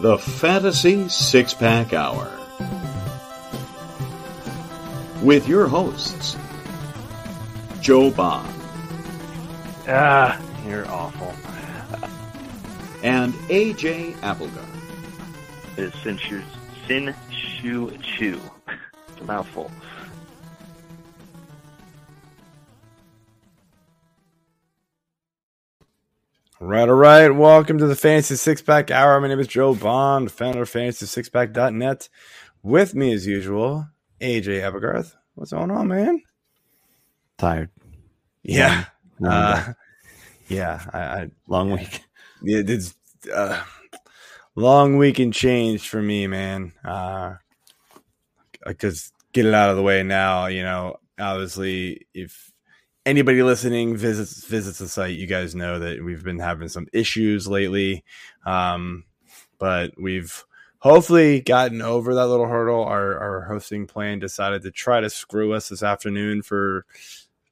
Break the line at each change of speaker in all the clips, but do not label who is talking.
The Fantasy Six Pack Hour. With your hosts, Joe Bob
Ah, you're awful.
and AJ Applegarth.
It's Sin Shu, Sin Shu Chu. It's a mouthful.
All right, all right. Welcome to the Fantasy Six Pack Hour. My name is Joe Bond, founder of FantasySixPack.net. With me, as usual, AJ Applegarth. What's going on, man?
Tired.
Yeah,
Long
uh, yeah. I, I
long week.
it, it's uh, long week and change for me, man. Uh, just get it out of the way now. You know, obviously, if anybody listening visits visits the site, you guys know that we've been having some issues lately. Um, but we've hopefully gotten over that little hurdle. Our our hosting plan decided to try to screw us this afternoon for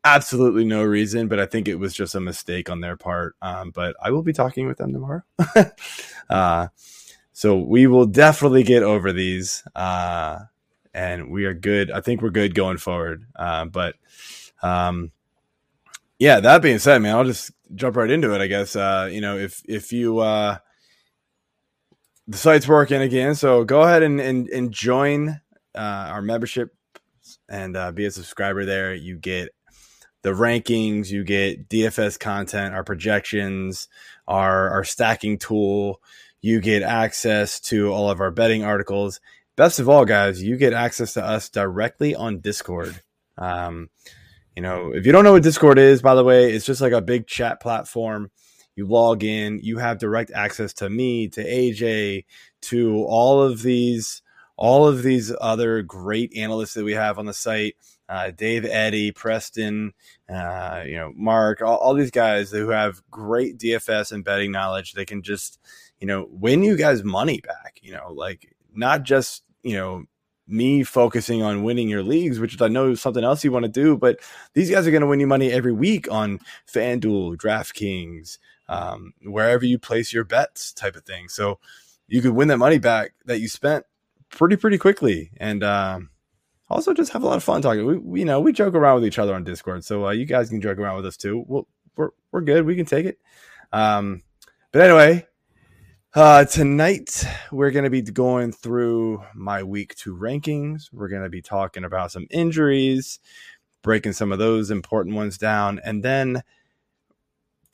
absolutely no reason, but I think it was just a mistake on their part. Um, but I will be talking with them tomorrow. uh, so we will definitely get over these. Uh, and we are good. I think we're good going forward. Uh, but um, yeah, that being said, man, I'll just jump right into it. I guess uh, you know if if you uh, the site's working again, so go ahead and and, and join uh, our membership and uh, be a subscriber there. You get the rankings, you get DFS content, our projections, our our stacking tool. You get access to all of our betting articles. Best of all, guys, you get access to us directly on Discord. Um, you know, if you don't know what Discord is, by the way, it's just like a big chat platform. You log in, you have direct access to me, to AJ, to all of these, all of these other great analysts that we have on the site. Uh, Dave, Eddie, Preston, uh, you know, Mark, all, all these guys who have great DFS and betting knowledge. They can just, you know, win you guys money back. You know, like not just you know me focusing on winning your leagues, which I know is something else you want to do, but these guys are going to win you money every week on FanDuel, DraftKings, um, wherever you place your bets, type of thing. So you could win that money back that you spent pretty pretty quickly, and um, also just have a lot of fun talking. We, we you know we joke around with each other on Discord, so uh, you guys can joke around with us too. We'll, we're we're good. We can take it. Um, but anyway, uh, tonight we're going to be going through my week two rankings. We're going to be talking about some injuries, breaking some of those important ones down, and then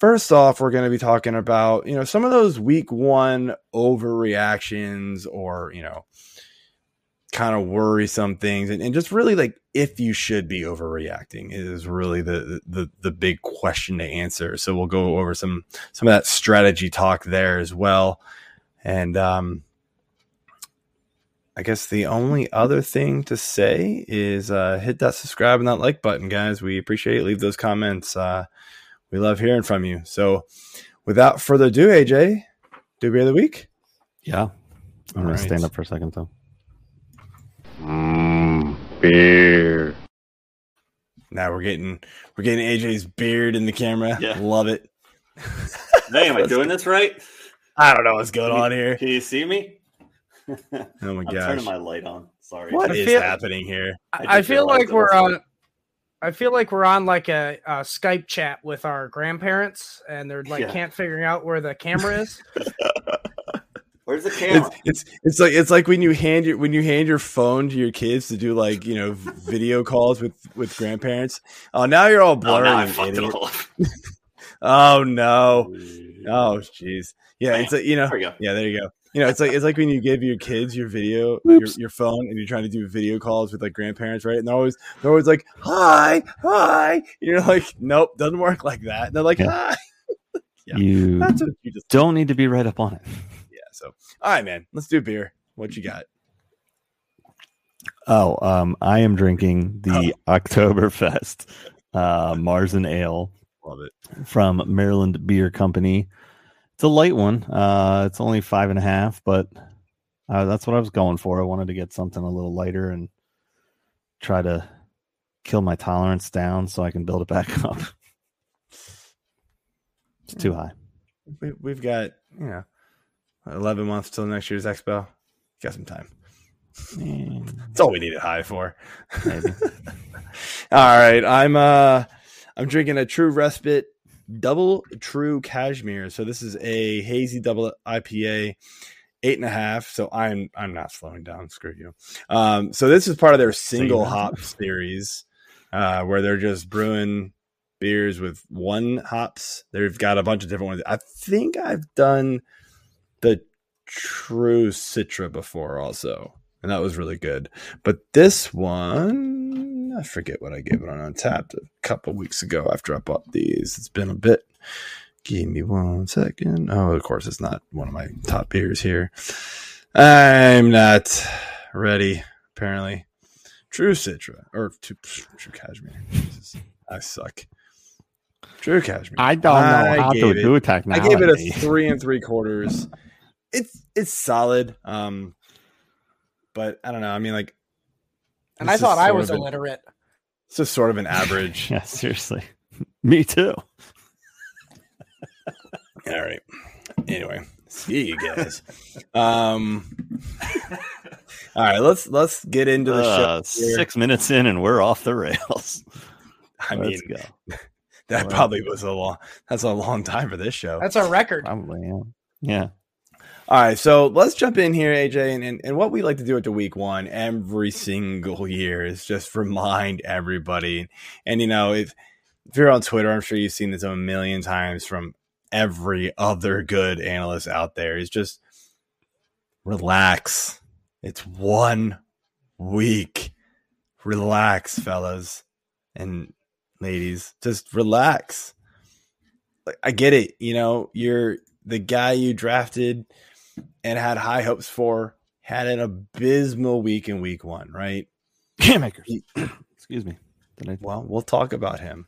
first off, we're going to be talking about you know some of those week one overreactions or you know kind of worrisome things and, and just really like if you should be overreacting is really the, the the big question to answer. So we'll go over some some of that strategy talk there as well. And um i guess the only other thing to say is uh hit that subscribe and that like button guys. We appreciate it. Leave those comments. Uh we love hearing from you. So without further ado aj do beer of the week.
Yeah. I'm
All
gonna
right.
stand up for a second though.
Mmm, beer.
now we're getting we're getting aj's beard in the camera
Yeah.
love it
Hey, am I doing this right?
I don't know what's going on here.
Can you see me?
Oh my
I'm turning my light on. Sorry.
What
I
is
feel-
happening here?
I, I feel like we're
was-
on. I feel like we're on like a, a Skype chat with our grandparents, and they're like
Yeah.
can't figure out where the camera is.
Where's the camera?
It's, it's it's like it's like when you hand your when you hand your phone to your kids to do like you know video calls with with grandparents. Oh, now you're all
oh,
blurry,
now I
and
it all.
Oh no! Oh jeez. Yeah, it's like you know.
There.
Yeah, there you go. you know, it's like it's like when you give your kids your video, your, your phone, and you're trying to do video calls with like grandparents, right? And they're always they're always like, "Hi, hi." You're like, "Nope, doesn't work like that." And they're like,
Yeah.
"Hi." Yeah.
You
That's what you just
don't need to be right up on it.
So, all right, man, let's do beer. What you got?
Oh, um, I am drinking the Oktoberfest uh, Marzen Ale
Love it.
from Maryland Beer Company. It's a light one. Uh, it's only five and a half, but uh, that's what I was going for. I wanted to get something a little lighter and try to kill my tolerance down so I can build it back up. It's too high.
We, we've got you know, eleven months till next year's expo. Got some time. That's all we need it high for. All right, I'm uh I'm drinking a True Respite Double True Cashmere. So this is a hazy double IPA, eight and a half. So I'm I'm not slowing down. Screw you. Um, so this is part of their single hop series, uh, where they're just brewing beers with one hops. They've got a bunch of different ones. I think I've done the True Citra before also, and that was really good. But this one, I forget what I gave it on Untappd a couple weeks ago after I bought these. It's been a bit. Give me one second. Oh, of course, it's not one of my top beers here. I'm not ready, apparently. True Citra or True, True Cashmere. Jesus, I suck. True Cashmere.
I don't know I how to do
it
technology.
I gave it a three and three quarters. It's it's solid. Um, but I don't know. I mean, like,
And I thought I was
of an-
illiterate.
It's just sort of an average.
Yeah, seriously. Me too.
All right. Anyway, see you guys. um. All right, let's let's get into the
Uh,
show. here.
six minutes in and we're off the rails.
I
Let's go.
that probably was a long. That's a long time for this show.
That's our record.
Probably, yeah. Yeah.
All right, so let's jump in here, AJ, and, and, and what we like to do at the week one every single year is just remind everybody. And you know, if if you're on Twitter, I'm sure you've seen this a million times from every other good analyst out there. Is just relax. It's one week. Relax, fellas and ladies. Just relax. Like, I get it. You know, you're the guy you drafted and had high hopes for had an abysmal week in week one, right?
Akers. Excuse me. I?
Well, we'll talk about him.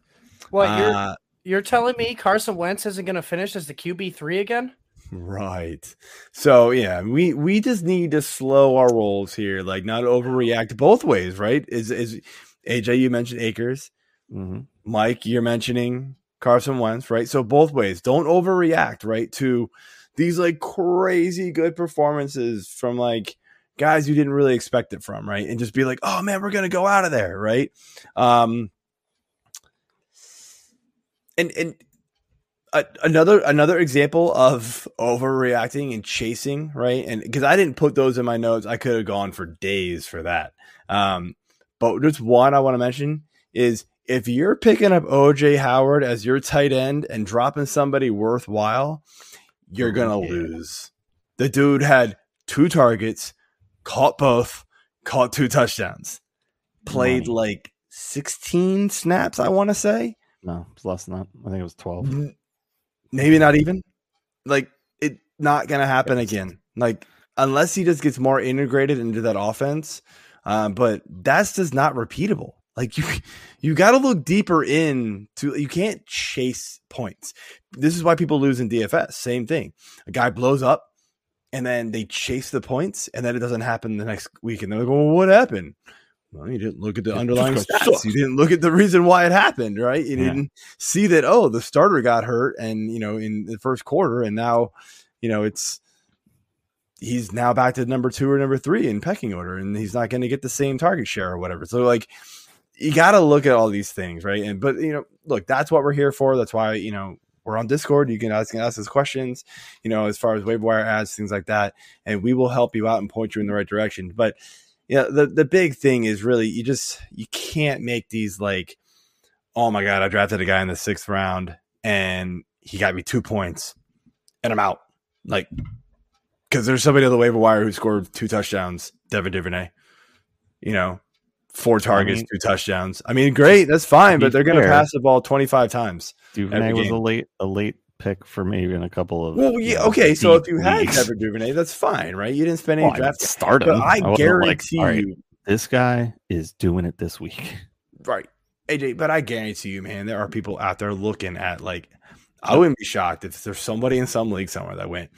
What you're
Uh,
you're telling me Carson Wentz isn't going to finish as the QB three again?
right. So yeah, we we just need to slow our rolls here, like not overreact both ways, right? Is is AJ you mentioned Akers,
hmm
Mike you're mentioning Carson Wentz, right? So both ways, don't overreact, right? To these like crazy good performances from like guys you didn't really expect it from, right? And just be like, oh man, we're gonna go out of there, right? Um, and and another another example of overreacting and chasing, right? And because I didn't put those in my notes, I could have gone for days for that. Um, but just one I want to mention is if you're picking up OJ Howard as your tight end and dropping somebody worthwhile, you're gonna
Yeah.
lose. The dude had two targets, caught both, caught two touchdowns, played
Money.
like 16 snaps, I want to say.
No, it's less than that. I think it was 12.
Maybe not even. Like it not gonna happen again. Like unless he just gets more integrated into that offense. Um, but that's just not repeatable. Like you you gotta look deeper in to you can't chase points. This is why people lose in DFS. Same thing. A guy blows up and then they chase the points and then it doesn't happen the next week. And they're like, well, what happened? Well, you didn't look at the
Yeah,
underlying stats.
sucks.
You didn't look at the reason why it happened, right? You
Yeah.
didn't see that, oh, the starter got hurt and, you know, in the first quarter and now, you know, it's, he's now back to number two or number three in pecking order and he's not going to get the same target share or whatever. So, like, you got to look at all these things, right? And, but, you know, look, that's what we're here for. That's why, you know, we're on Discord. You can ask, you ask us questions, you know, as far as waiver wire ads, things like that. And we will help you out and point you in the right direction. But, yeah, the, the big thing is really you just, you can't make these like, oh my God, I drafted a guy in the sixth round and he got me two points and I'm out. Like, because there's somebody on the waiver wire who scored two touchdowns, Devin Duvernay. You know, four targets,
mean-
two touchdowns. I mean, great, that's fine, but they're going to pass the ball 25 times.
Duvernay was a late a late pick for me in a couple of.
Well, yeah,
know,
okay. So if you had. Devin Duvernay, that's fine, right? You didn't spend any
Well,
draft.
start him.
But I
like,
guarantee
all right,
you,
this guy is doing it this week.
right, AJ. But I guarantee you, man, there are people out there looking at like. I wouldn't be shocked if there's somebody in some league somewhere that went.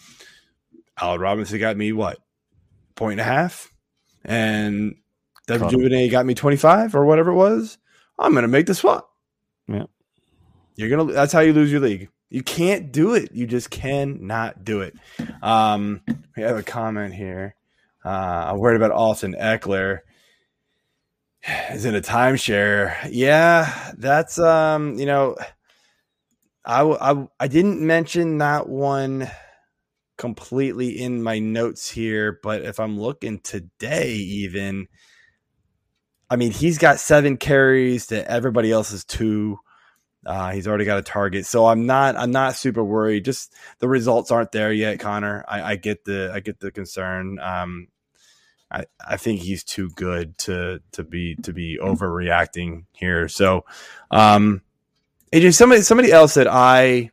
Allen Robinson got me what point and a half, and Devin
Cut him.
Duvernay got me 25 or whatever it was. I'm gonna make the swap.
Yeah.
You're gonna. That's how you lose your league. You can't do it. You just cannot do it. Um, we have a comment here. Uh, I'm worried about Austin Ekeler. Is in a timeshare. Yeah, that's um, you know, I I I didn't mention that one completely in my notes here, but if I'm looking today, even, I mean, he's got seven carries to everybody else's two. Uh, he's already got a target, so I'm not I'm not super worried. Just the results aren't there yet, Connor. I, I get the I get the concern. Um, I, I think he's too good to to be to be overreacting here. So, um, AJ, somebody somebody else that I,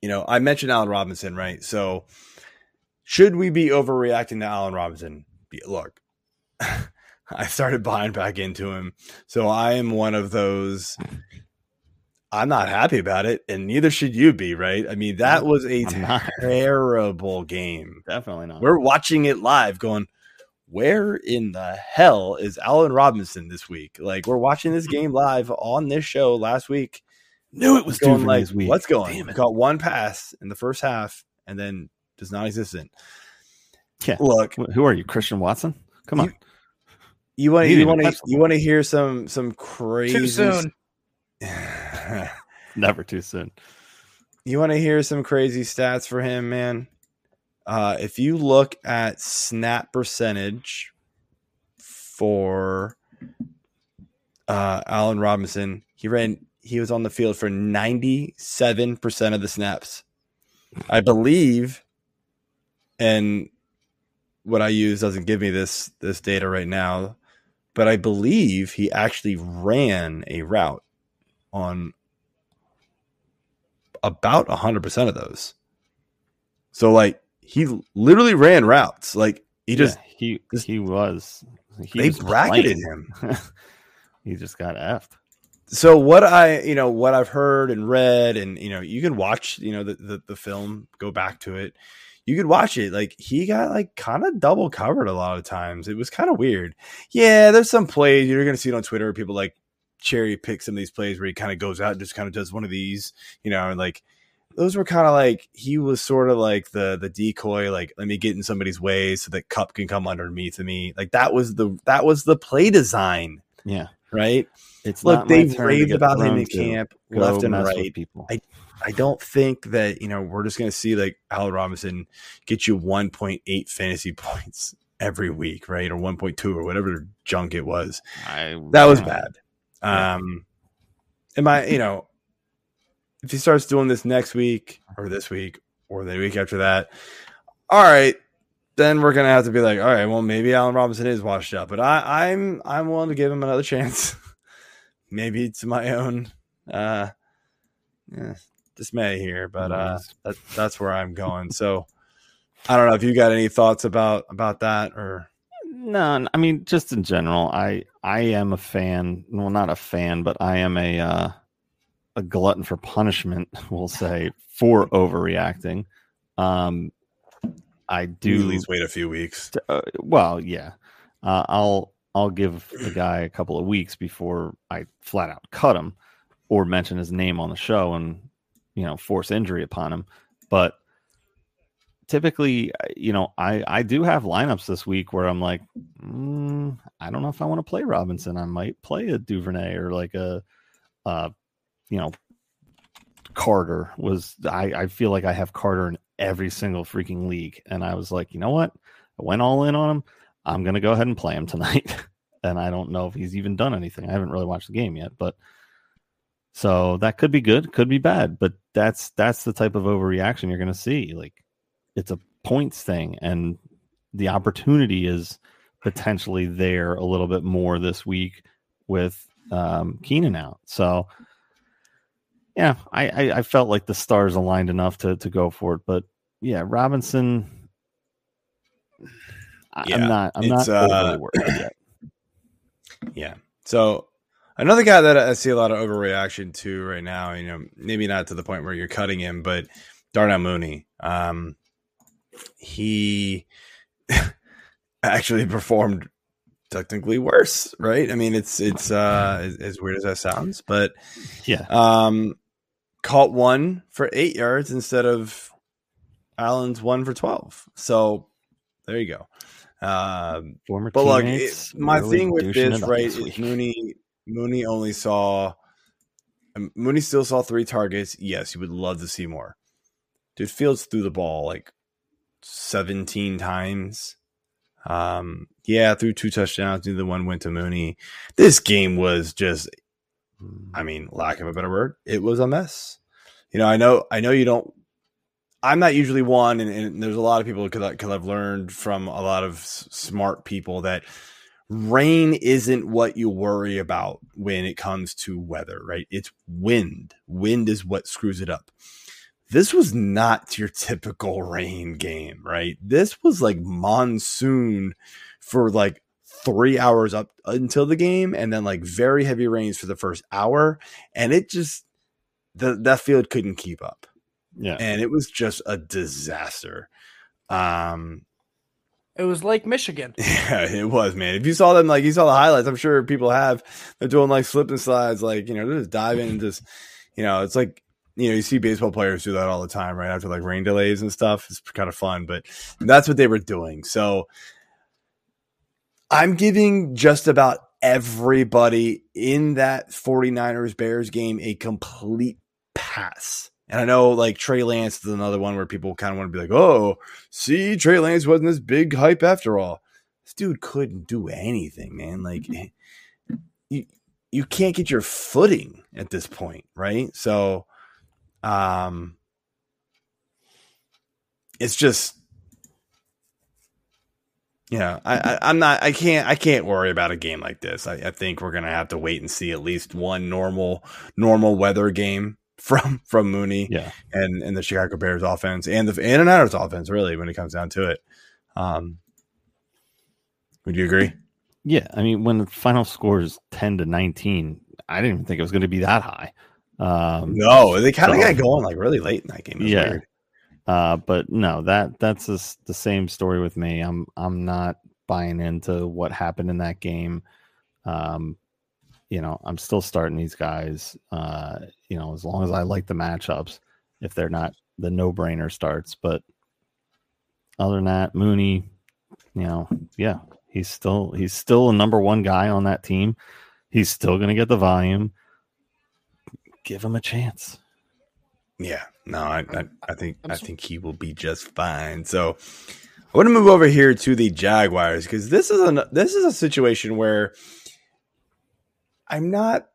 you know, I mentioned Allen Robinson, right? So, should we be overreacting to Allen Robinson? Look, I started buying back into him, so I am one of those. I'm not happy about it, and neither should you be, right? I mean, that was a
not.
terrible game.
Definitely not.
We're watching it live, going, where in the hell is Allen Robinson this week? Like, we're watching this game live on this show last week.
Knew it was
going like,
week.
what's going? Got one pass in the first half, and then just non-existent.
Yeah.
Look,
Who are you, Christian Watson? Come on.
you want you want to you want to hear some some crazy
Too soon.
Never too soon.
you want to hear some crazy stats for him, man? Uh, if you look at snap percentage for uh, Allen Robinson, he ran. He was on the field for ninety-seven percent of the snaps, I believe. And what I use doesn't give me this this data right now, but I believe he actually ran a route on about 100% of those. So like he literally ran routes. Like he just
Yeah, he
just-
he was he
they
was
bracketed
playing.
him.
he just got effed.
So what I, you know, what I've heard and read and you know, you can watch, you know, the the, the film, go back to it. You could watch it. Like he got like kind of double covered a lot of times. It was kind of weird. Yeah, there's some plays you're gonna see it on Twitter. People like cherry pick some of these plays where he kind of goes out and just kind of does one of these, you know, and like those were kind of like he was sort of like the the decoy, like let me get in somebody's way so that Kupp can come underneath of me. Like that was the that was the play design,
Yeah.
right?
It's
Look, they've raved about him in camp, left and right.
people.
I- I don't think that you know we're just going to see like Allen Robinson get you 1.8 fantasy points every week, right, or 1.2 or whatever junk it was.
I,
That was bad. Um, am I? You know, if he starts doing this next week or this week or the week after that, all right, then we're gonna have to be like, all right, well, maybe Allen Robinson is washed up, but I, I'm I'm willing to give him another chance. maybe it's my own uh, yeah, dismay here, but uh, that, that's where I'm going. So I don't know if you got any thoughts about about that or
No, I mean just in general, I I am a fan. Well, not a fan, but I am a uh, a glutton for punishment. We'll say for overreacting. Um, I
do at least wait a few weeks.
Uh, well, yeah. Uh, I'll I'll give the guy a couple of weeks before I flat out cut him or mention his name on the show and you know force injury upon him. But typically, uh, you know, I I do have lineups this week where I'm like, mm, I don't know if I want to play Robinson. I might play a Duvernay or like a, uh, you know, Carter was. I I feel like I have Carter in every single freaking league, and I was like, you know what? I went all in on him. I'm gonna go ahead and play him tonight. and I don't know if he's even done anything. I haven't really watched the game yet, but so that could be good, could be bad, but that's that's the type of overreaction you're gonna see. Like it's a points thing, and the opportunity is potentially there a little bit more this week with um, Keenan out. So, yeah, I, I, I felt like the stars aligned enough to to go for it. But yeah, Robinson, I-
Yeah,
I'm not I'm not
uh,
yet.
Yeah. So another guy that I see a lot of overreaction to right now, you know, maybe not to the point where you're cutting him, but Darnell Mooney. Um, he actually performed technically worse, right? I mean, it's it's uh as, weird as that sounds, but
Yeah,
um caught one for eight yards instead of Allen's one for twelve. So there you go. Um
former
but look, it, my
really
thing with this, right, is. Mooney. Mooney only saw. um, Mooney still saw three targets. Yes, you would love to see more. Dude, Fields threw the ball like seventeen times. Um, yeah, threw two touchdowns. Neither one went to Mooney. This game was just, I mean, lack of a better word, it was a mess. You know, I know, I know you don't. I'm not usually one, and, and there's a lot of people because I've learned from a lot of s- smart people that rain isn't what you worry about when it comes to weather, right? It's wind. Wind is what screws it up. This was not your typical rain game, right? This was like monsoon for like three hours up until the game, and then like very heavy rains for the first hour, and it just the that field couldn't keep up
yeah,
and it was just a disaster. Um,
It was Lake Michigan.
yeah, it was, man. If you saw them, like you saw the highlights, I'm sure people have. They're doing like slip and slides, like you know, they're just diving and just, you know, it's like you know, you see baseball players do that all the time, right after like rain delays and stuff. It's kind of fun, but that's what they were doing. So I'm giving just about everybody in that 49ers Bears game a complete pass. And I know like Trey Lance is another one where people kind of want to be like, oh, see, Trey Lance wasn't this big hype after all. This dude couldn't do anything, man. Like you you can't get your footing at this point, right? So um it's just you know, I, I I'm not I can't I can't worry about a game like this. I, I think we're gonna have to wait and see at least one normal normal weather game from from Mooney
yeah.
and and the Chicago Bears offense and the Niners offense really when it comes down to it. Um, would you agree?
Yeah, I mean, when the final score is ten to nineteen, I didn't even think it was going to be that high. Um,
No, they kind of
so-
got going like really late in that game.
Yeah.
weird.
uh, but no, that that's just the same story with me. I'm I'm not buying into what happened in that game. Um, you know, I'm still starting these guys. Uh, you know, as long as I like the matchups, if they're not the no brainer starts. But other than that, Mooney, you know, yeah, he's still he's still a number one guy on that team. He's still going to get the volume. Give him a chance.
Yeah, no, I, I, I think I think he will be just fine. So I want to move over here to the Jaguars because this is an this is a situation where I'm not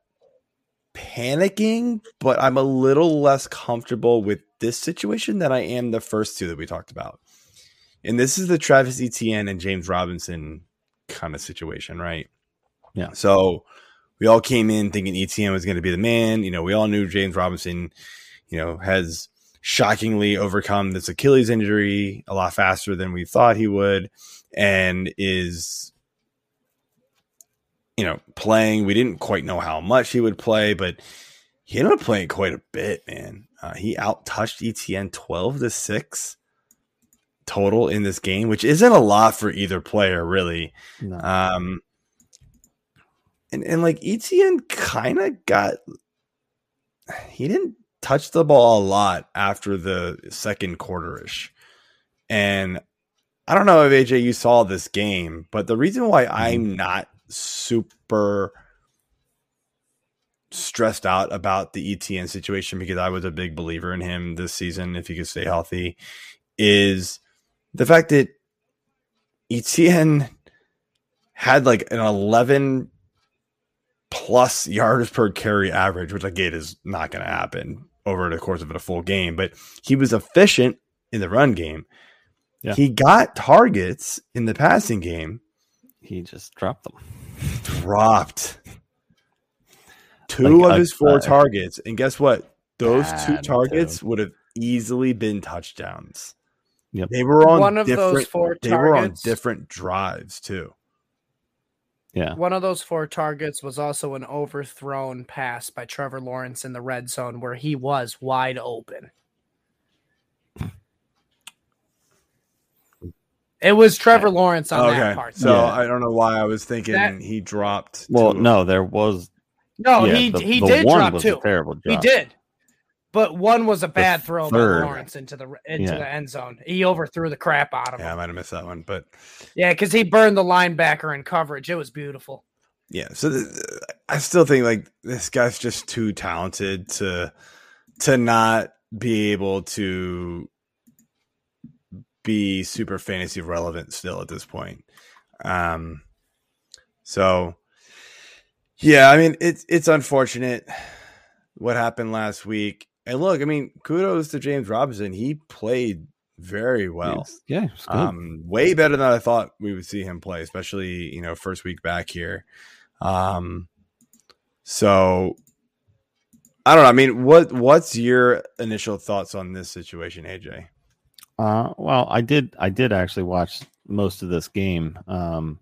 panicking, but I'm a little less comfortable with this situation than I am the first two that we talked about. And this is the Travis Etienne and James Robinson kind of situation, right?
Yeah.
So we all came in thinking Etienne was going to be the man. You know, we all knew James Robinson, you know, has shockingly overcome this Achilles injury a lot faster than we thought he would and is you know playing. We didn't quite know how much he would play but he ended up playing quite a bit man. Uh, he out touched Etienne 12 to 6 total in this game which isn't a lot for either player really.
No.
um and, and like Etienne kind of got he didn't touch the ball a lot after the second quarterish. And i don't know if aj you saw this game but the reason why i'm not super stressed out about the Etienne situation because i was a big believer in him this season if he could stay healthy is the fact that Etienne had like an 11 plus yards per carry average, which I get is not going to happen over the course of a full game, but he was efficient in the run game.
Yeah.
He got targets in the passing game,
He just dropped them.
Dropped two
Like,
of his four
uh,
targets. And guess what? Those two
Bad,
targets would have easily been touchdowns.
Yep.
They were on
One of those
different,
four
They were on different drives too.
Yeah.
One of those four targets was also an overthrown pass by Trevor Lawrence in the red zone where he was wide open. It was Trevor Lawrence on
okay,
that part.
so
Yeah.
I don't know why I was thinking
That-
he dropped.
Well,
two
no, there was.
no,
yeah,
he
the,
he
the
did
one
drop
was
two.
a terrible
He did. But one was a bad throw
third-
by Lawrence into the into
Yeah.
the end zone. He overthrew the crap out of him.
Yeah, I might have missed that one, but
Yeah, because he burned the linebacker in coverage. It was beautiful.
yeah. So th- I still think like this guy's just too talented to to not be able to be super fantasy relevant still at this point. Um, so yeah, I mean it's it's unfortunate what happened last week. And look, I mean, kudos to James Robinson. He played very well.
It's- yeah, it's good.
Um, way better than I thought we would see him play, especially you know first week back here. Um, so I don't know. I mean, what what's your initial thoughts on this situation, AJ?
Uh, well, I did. I did actually watch most of this game, um,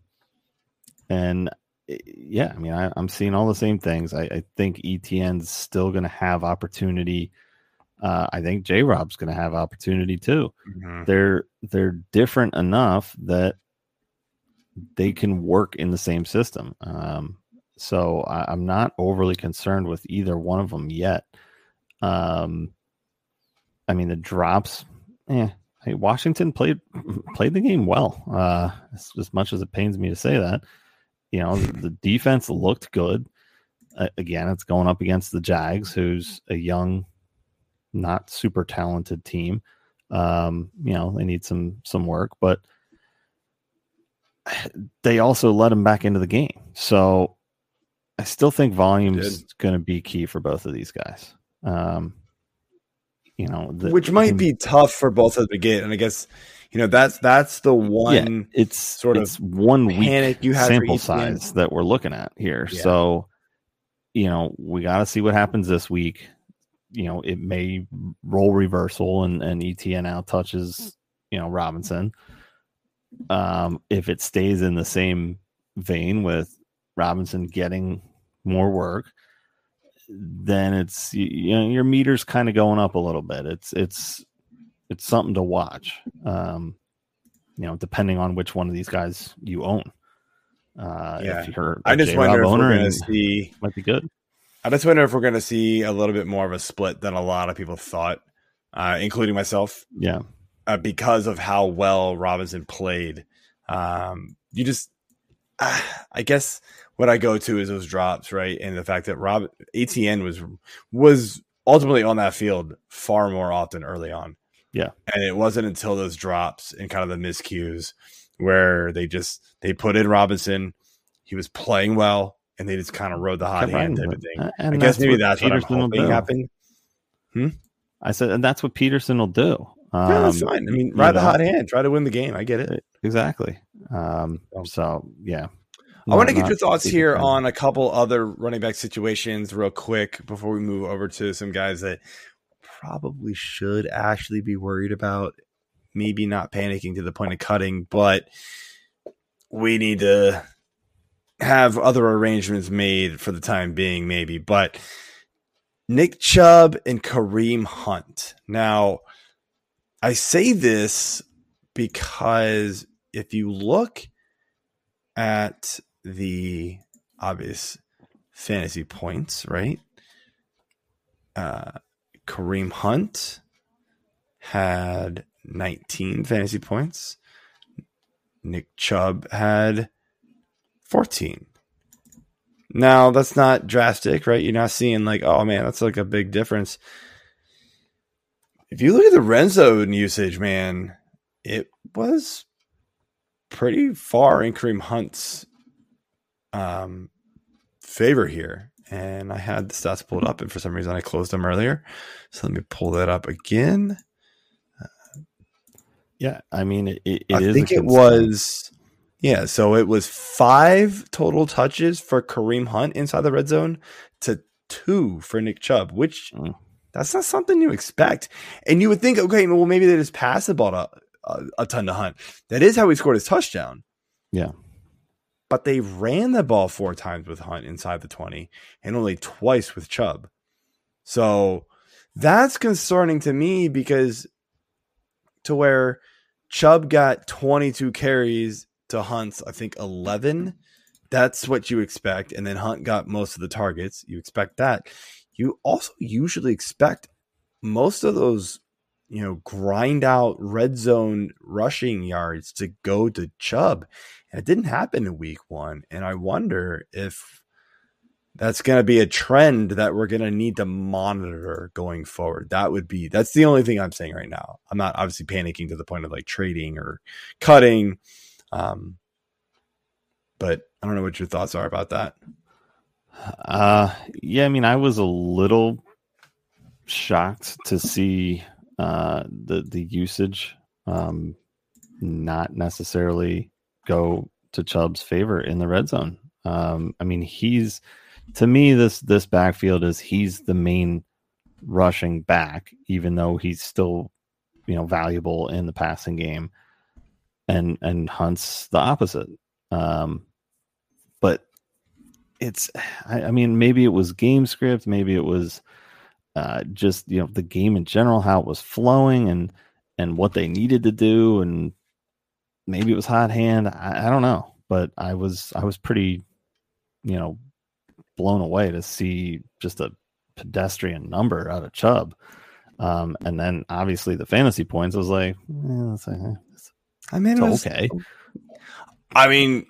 and eh, yeah, I mean, I, I'm seeing all the same things. I, I think Etienne's still going to have opportunity. Uh, I think J Rob's going to have opportunity too. They're they're different enough that they can work in the same system. Um, so I, I'm not overly concerned with either one of them yet. Um, I mean, the drops. Yeah, hey, Washington played played the game well. Uh, as, as much as it pains me to say that, you know, the, the defense looked good. Uh, again, it's going up against the Jags, who's a young, not super talented team. Um, you know, they need some some work, but they also let him back into the game. So I still think volume is going to be key for both of these guys. Um, you know, the,
Which might be tough for both of to get, and I guess you know that's that's the one
it's
sort of
it's one week
panic you have
sample size that we're looking at here.
Yeah.
So, you know, we got to see what happens this week. You know, it may roll reversal and and Etienne out touches you know Robinson. Um, if it stays in the same vein with Robinson getting more work, then it's you, know your meter's kind of going up a little bit. It's it's it's something to watch. Um, you know, depending on which one of these guys you own. Uh,
Yeah.
if you're
I just
J-Rob
wonder if we're going to see.
might be good.
I just wonder if we're going to see a little bit more of a split than a lot of people thought, uh, including myself.
Yeah,
uh, because of how well Robinson played. Um, you just, uh, I guess what I go to is those drops, right? And the fact that Rob Etienne was was ultimately on that field far more often early on.
Yeah.
and it wasn't until those drops and kind of the miscues where they just they put in Robinson. He was playing well, and they just kind of rode the hot
Kept
hand type of thing.
And
I guess maybe that's what I'm hoping happened.
I said, and that's what Pederson will do. Um,
yeah, that's fine. I mean, ride the
know,
hot hand, try to win the game. I get it.
exactly. Um, so yeah,
I want to get your thoughts here on a couple other running back situations, real quick, before we move over to some guys that probably should actually be worried about. Maybe not panicking to the point of cutting, but we need to have other arrangements made for the time being, maybe. But Nick Chubb and Kareem Hunt. Now, I say this because if you look at the obvious fantasy points, right? Uh, Kareem Hunt had 19 fantasy points. Nick Chubb had 14. Now, that's not drastic, right? You're not seeing like, oh man, that's like a big difference. If you look at the red zone usage, man, it was pretty far in Kareem Hunt's um, favor here. And I had the stats pulled up, and for some reason I closed them earlier. So let me pull that up again.
Yeah, I mean, it, it,
I think it was, yeah. So it was five total touches for Kareem Hunt inside the red zone to two for Nick Chubb, which
Mm.
that's not something you expect. And you would think, okay, well, maybe they just passed the ball a, a, a ton to Hunt. That is how he scored his touchdown.
Yeah.
But they ran the ball four times with Hunt inside the 20 and only twice with Chubb. So that's concerning to me because to where Chubb got 22 carries to Hunt's, I think 11. That's what you expect. And then Hunt got most of the targets. You expect that. You also usually expect most of those, you know, grind out red zone rushing yards to go to Chubb. And it didn't happen in week one. And I wonder if that's going to be a trend that we're going to need to monitor going forward. That would be that's the only thing I'm saying right now. I'm not obviously panicking to the point of like trading or cutting. Um, but I don't know what your thoughts are about that.
Uh, yeah, I mean, I was a little shocked to see uh, the the usage um, not necessarily go to Chubb's favor in the red zone. Um, I mean, he's to me this this backfield is he's the main rushing back, even though he's still you know valuable in the passing game, and and Hunt's the opposite. Um, but it's I, I mean maybe it was game script maybe it was uh, just you know the game in general how it was flowing and and what they needed to do and maybe it was hot hand I, I don't know but i was i was pretty you know blown away to see just a pedestrian number out of chubb um, and then obviously the fantasy points was like eh, it's, eh, it's
I mean, it was-
okay
I mean,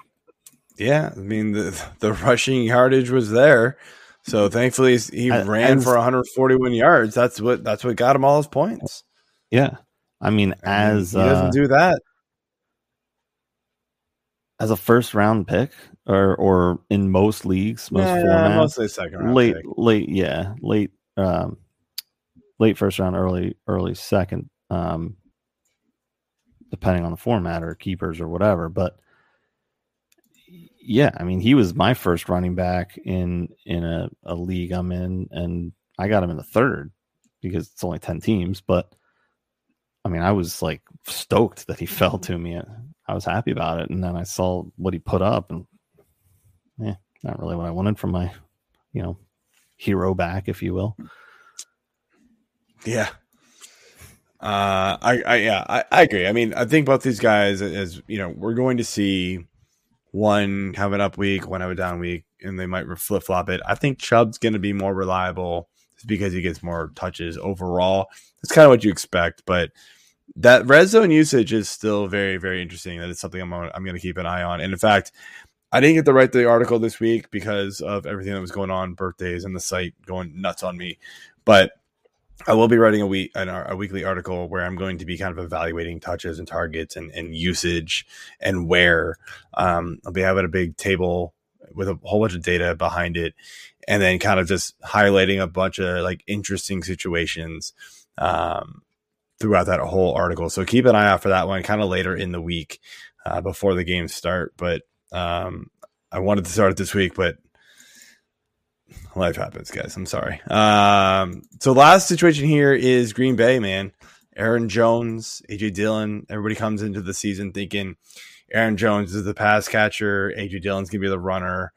yeah. I mean, the the rushing yardage was there, so thankfully he
I-
ran for 141 yards. That's what that's what got him all his points.
yeah i mean
I mean,
as
he doesn't
uh,
do that.
as a first round pick or or in most leagues most
Yeah,
formats
mostly second round
late
pick.
late yeah late um late first round early early second um depending on the format or keepers or whatever but yeah i mean he was my first running back in in a, a league i'm in and i got him in the third because it's only 10 teams but i mean i was like stoked that he fell to me i was happy about it and then i saw what he put up and yeah not really what i wanted from my you know hero back if you will
Yeah. Uh, I, I, yeah, I, I agree. I mean, I think both these guys, as you know, we're going to see one have an up week, one have a down week, and they might flip flop it. I think Chubb's going to be more reliable because he gets more touches overall. That's kind of what you expect, but that red zone usage is still very, very interesting. That is something I'm, gonna- I'm going to keep an eye on. And in fact, I didn't get to write the article this week because of everything that was going on, birthdays and the site going nuts on me. But I will be writing a week an, a weekly article where I'm going to be kind of evaluating touches and targets and, and usage and where. Um, I'll be having a big table with a whole bunch of data behind it, and then kind of just highlighting a bunch of like interesting situations um, throughout that whole article. So keep an eye out for that one, kind of later in the week uh, before the games start. But um, I wanted to start it this week, but life happens, guys. I'm sorry. Um, so last situation here is Green Bay, man. Aaron Jones, AJ Dillon. Everybody comes into the season thinking Aaron Jones is the pass catcher, AJ Dillon's gonna be the runner.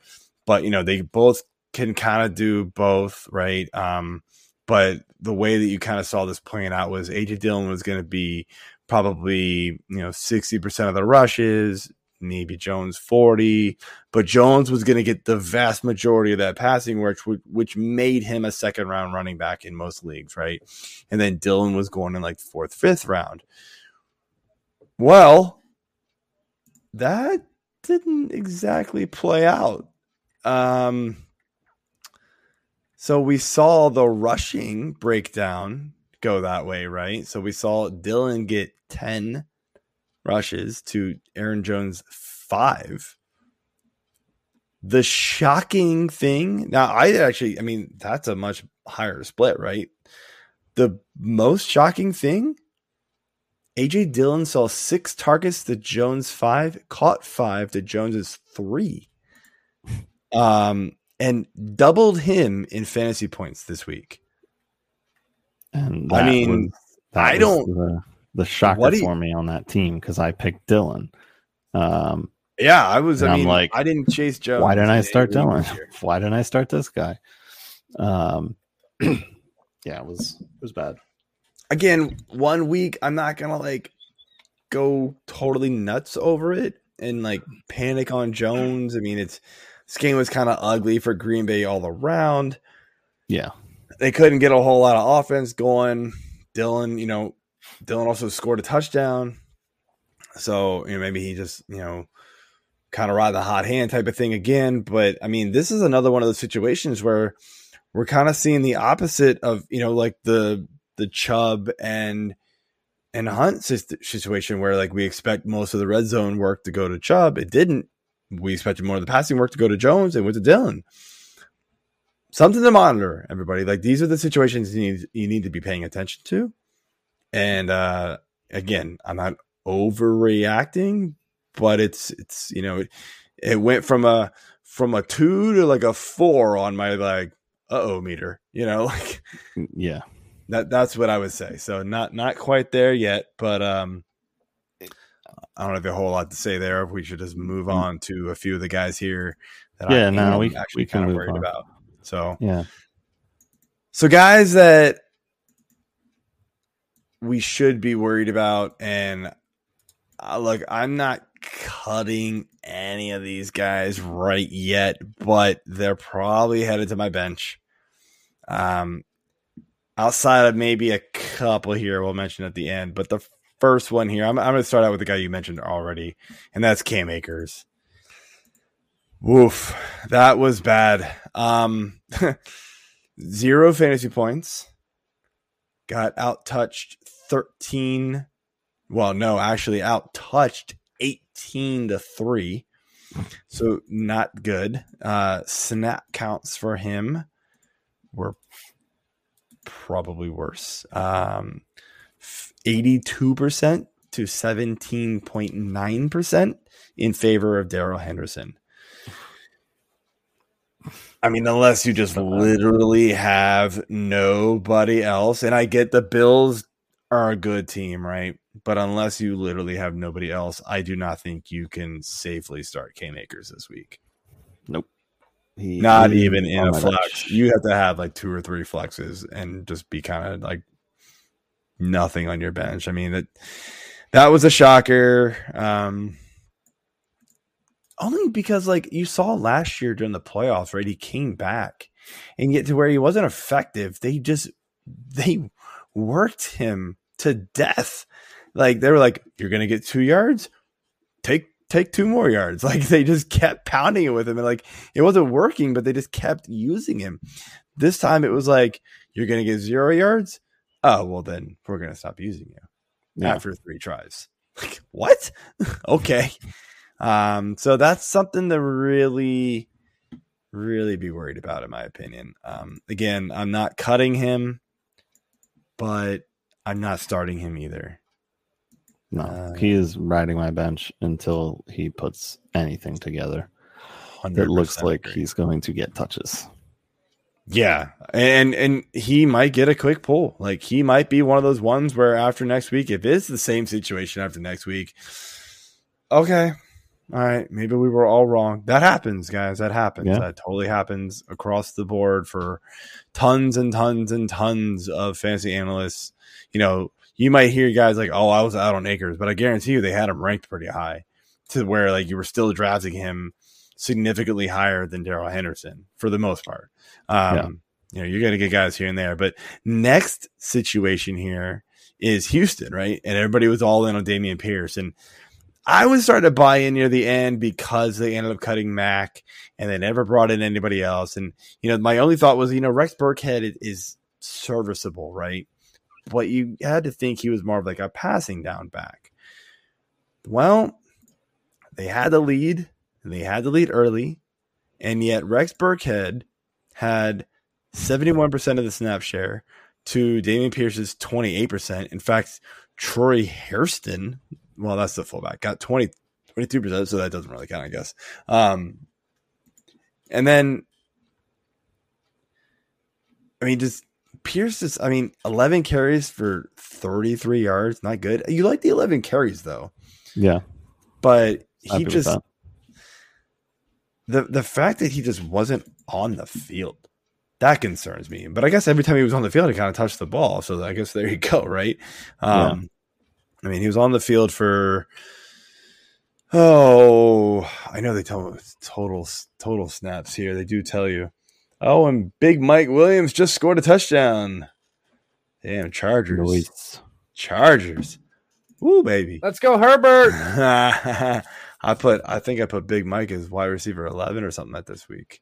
But you know, they both can kind of do both, right? Um, but the way that you kind of saw this playing out was AJ Dillon was gonna be probably, you know, 60% of the rushes, maybe Jones 40, but Jones was going to get the vast majority of that passing work, which, which made him a second round running back in most leagues, right? And then Dillon was going in like the fourth, fifth round. Well, that didn't exactly play out. Um, so we saw the rushing breakdown go that way, right? So we saw Dillon get 10 rushes to Aaron Jones five. The shocking thing now, I actually, I mean, that's a much higher split, right? The most shocking thing AJ Dillon saw six targets to Jones five, caught five to Jones's three. Um, and doubled him in fantasy points this week.
And
I mean,
was-
I don't-
the, shocker
you-
for me on that team because I picked Dillon. Um,
Yeah, I was. I
I'm like,
I didn't chase Jones.
why didn't I start
Dillon?
Why didn't I start this guy? Um, yeah, it was it was bad.
Again, one week, I'm not gonna like go totally nuts over it and like panic on Jones. I mean, it's this game was kind of ugly for Green Bay all around.
Yeah,
they couldn't get a whole lot of offense going. Dillon, you know, Dillon also scored a touchdown. So, you know, maybe he just, you know, kind of ride the hot hand type of thing again. But I mean, this is another one of those situations where we're kind of seeing the opposite of, you know, like the the Chubb and and Hunt situation where like we expect most of the red zone work to go to Chubb. It didn't. We expected more of the passing work to go to Jones and went to Dillon something to monitor everybody like these are the situations you need you need to be paying attention to and uh again i'm not overreacting but it's it's you know it, it went from a from a two to like a four on my like uh-oh meter you know like
yeah.
that that's what i would say so not not quite there yet but um i don't have a whole lot to say there we should just move on to a few of the guys here that
Yeah,
I
no, we-
actually
we
kind of worried
on.
about so
Yeah.
so guys that we should be worried about, and uh, look, I'm not cutting any of these guys right yet, but they're probably headed to my bench. Um, outside of maybe a couple here, we'll mention at the end, but the first one here, I'm, I'm going to start out with the guy you mentioned already, and that's Cam Akers. Woof, that was bad. Um, zero fantasy points. Got out touched 13. Well, no, actually out touched 18 to 3. So not good. Uh snap counts for him were probably worse. Um 82% to 17.9% in favor of Darrell Henderson. I mean, unless you just literally have nobody else, and I get the Bills are a good team, right? But unless you literally have nobody else, I do not think you can safely start Cam Akers this week.
He
Not
is
even in
on
a flex.
bench.
You have to have like two or three flexes and just be kind of like nothing on your bench. I mean that that was a shocker. Um only because like you saw last year during the playoffs, right? He came back and get to where he wasn't effective. They just they worked him to death. Like they were like, You're gonna get two yards? Take take two more yards. Like they just kept pounding it with him. And like it wasn't working, but they just kept using him. This time it was like, You're gonna get zero yards? Oh, well then we're gonna stop using you
Yeah.
after three tries. Like, what? okay. Um, so that's something to really, really be worried about, in my opinion. Um, again, I'm not cutting him, but I'm not starting him either.
No,
Uh,
he is riding my bench until he puts anything together. It looks like
agree.
he's going to get touches.
Yeah, and and he might get a quick pull. Like he might be one of those ones where after next week, if it's the same situation after next week, okay, all right, maybe we were all wrong. That happens, guys. That happens.
Yeah.
That totally happens across the board for tons and tons and tons of fantasy analysts. You know, you might hear guys like, "Oh, I was out on Akers," but I guarantee you they had him ranked pretty high to where like you were still drafting him significantly higher than Darrell Henderson for the most part. Um,
Yeah.
You know, you're going to get guys here and there. But next situation here is Houston, right? And everybody was all in on Dameon Pierce. And I was starting to buy in near the end because they ended up cutting Mack and they never brought in anybody else. And, you know, my only thought was, you know, Rex Burkhead is, serviceable, right? But you had to think he was more of like a passing down back. Well, they had the lead and they had the lead early. And yet Rex Burkhead had 71% of the snap share, to Dameon Pierce's 28%. In fact, Troy Hairston, well, that's the fullback, got 20, 22%, so that doesn't really count, I guess. Um, and then, I mean, just Pierce is, I mean, 11 carries for 33 yards, not good. You like the 11 carries, though.
Yeah.
But he just, the the fact that he just wasn't on the field that concerns me but i guess every time he was on the field he kind of touched the ball so i guess there you go right um i mean he was on the field for oh i know they tell me total total snaps here they do tell you oh and big mike williams just scored a touchdown damn chargers
Noise.
chargers Ooh, baby
Let's go, Herbert.
I put, I think I put Big Mike as wide receiver eleven or something like this week.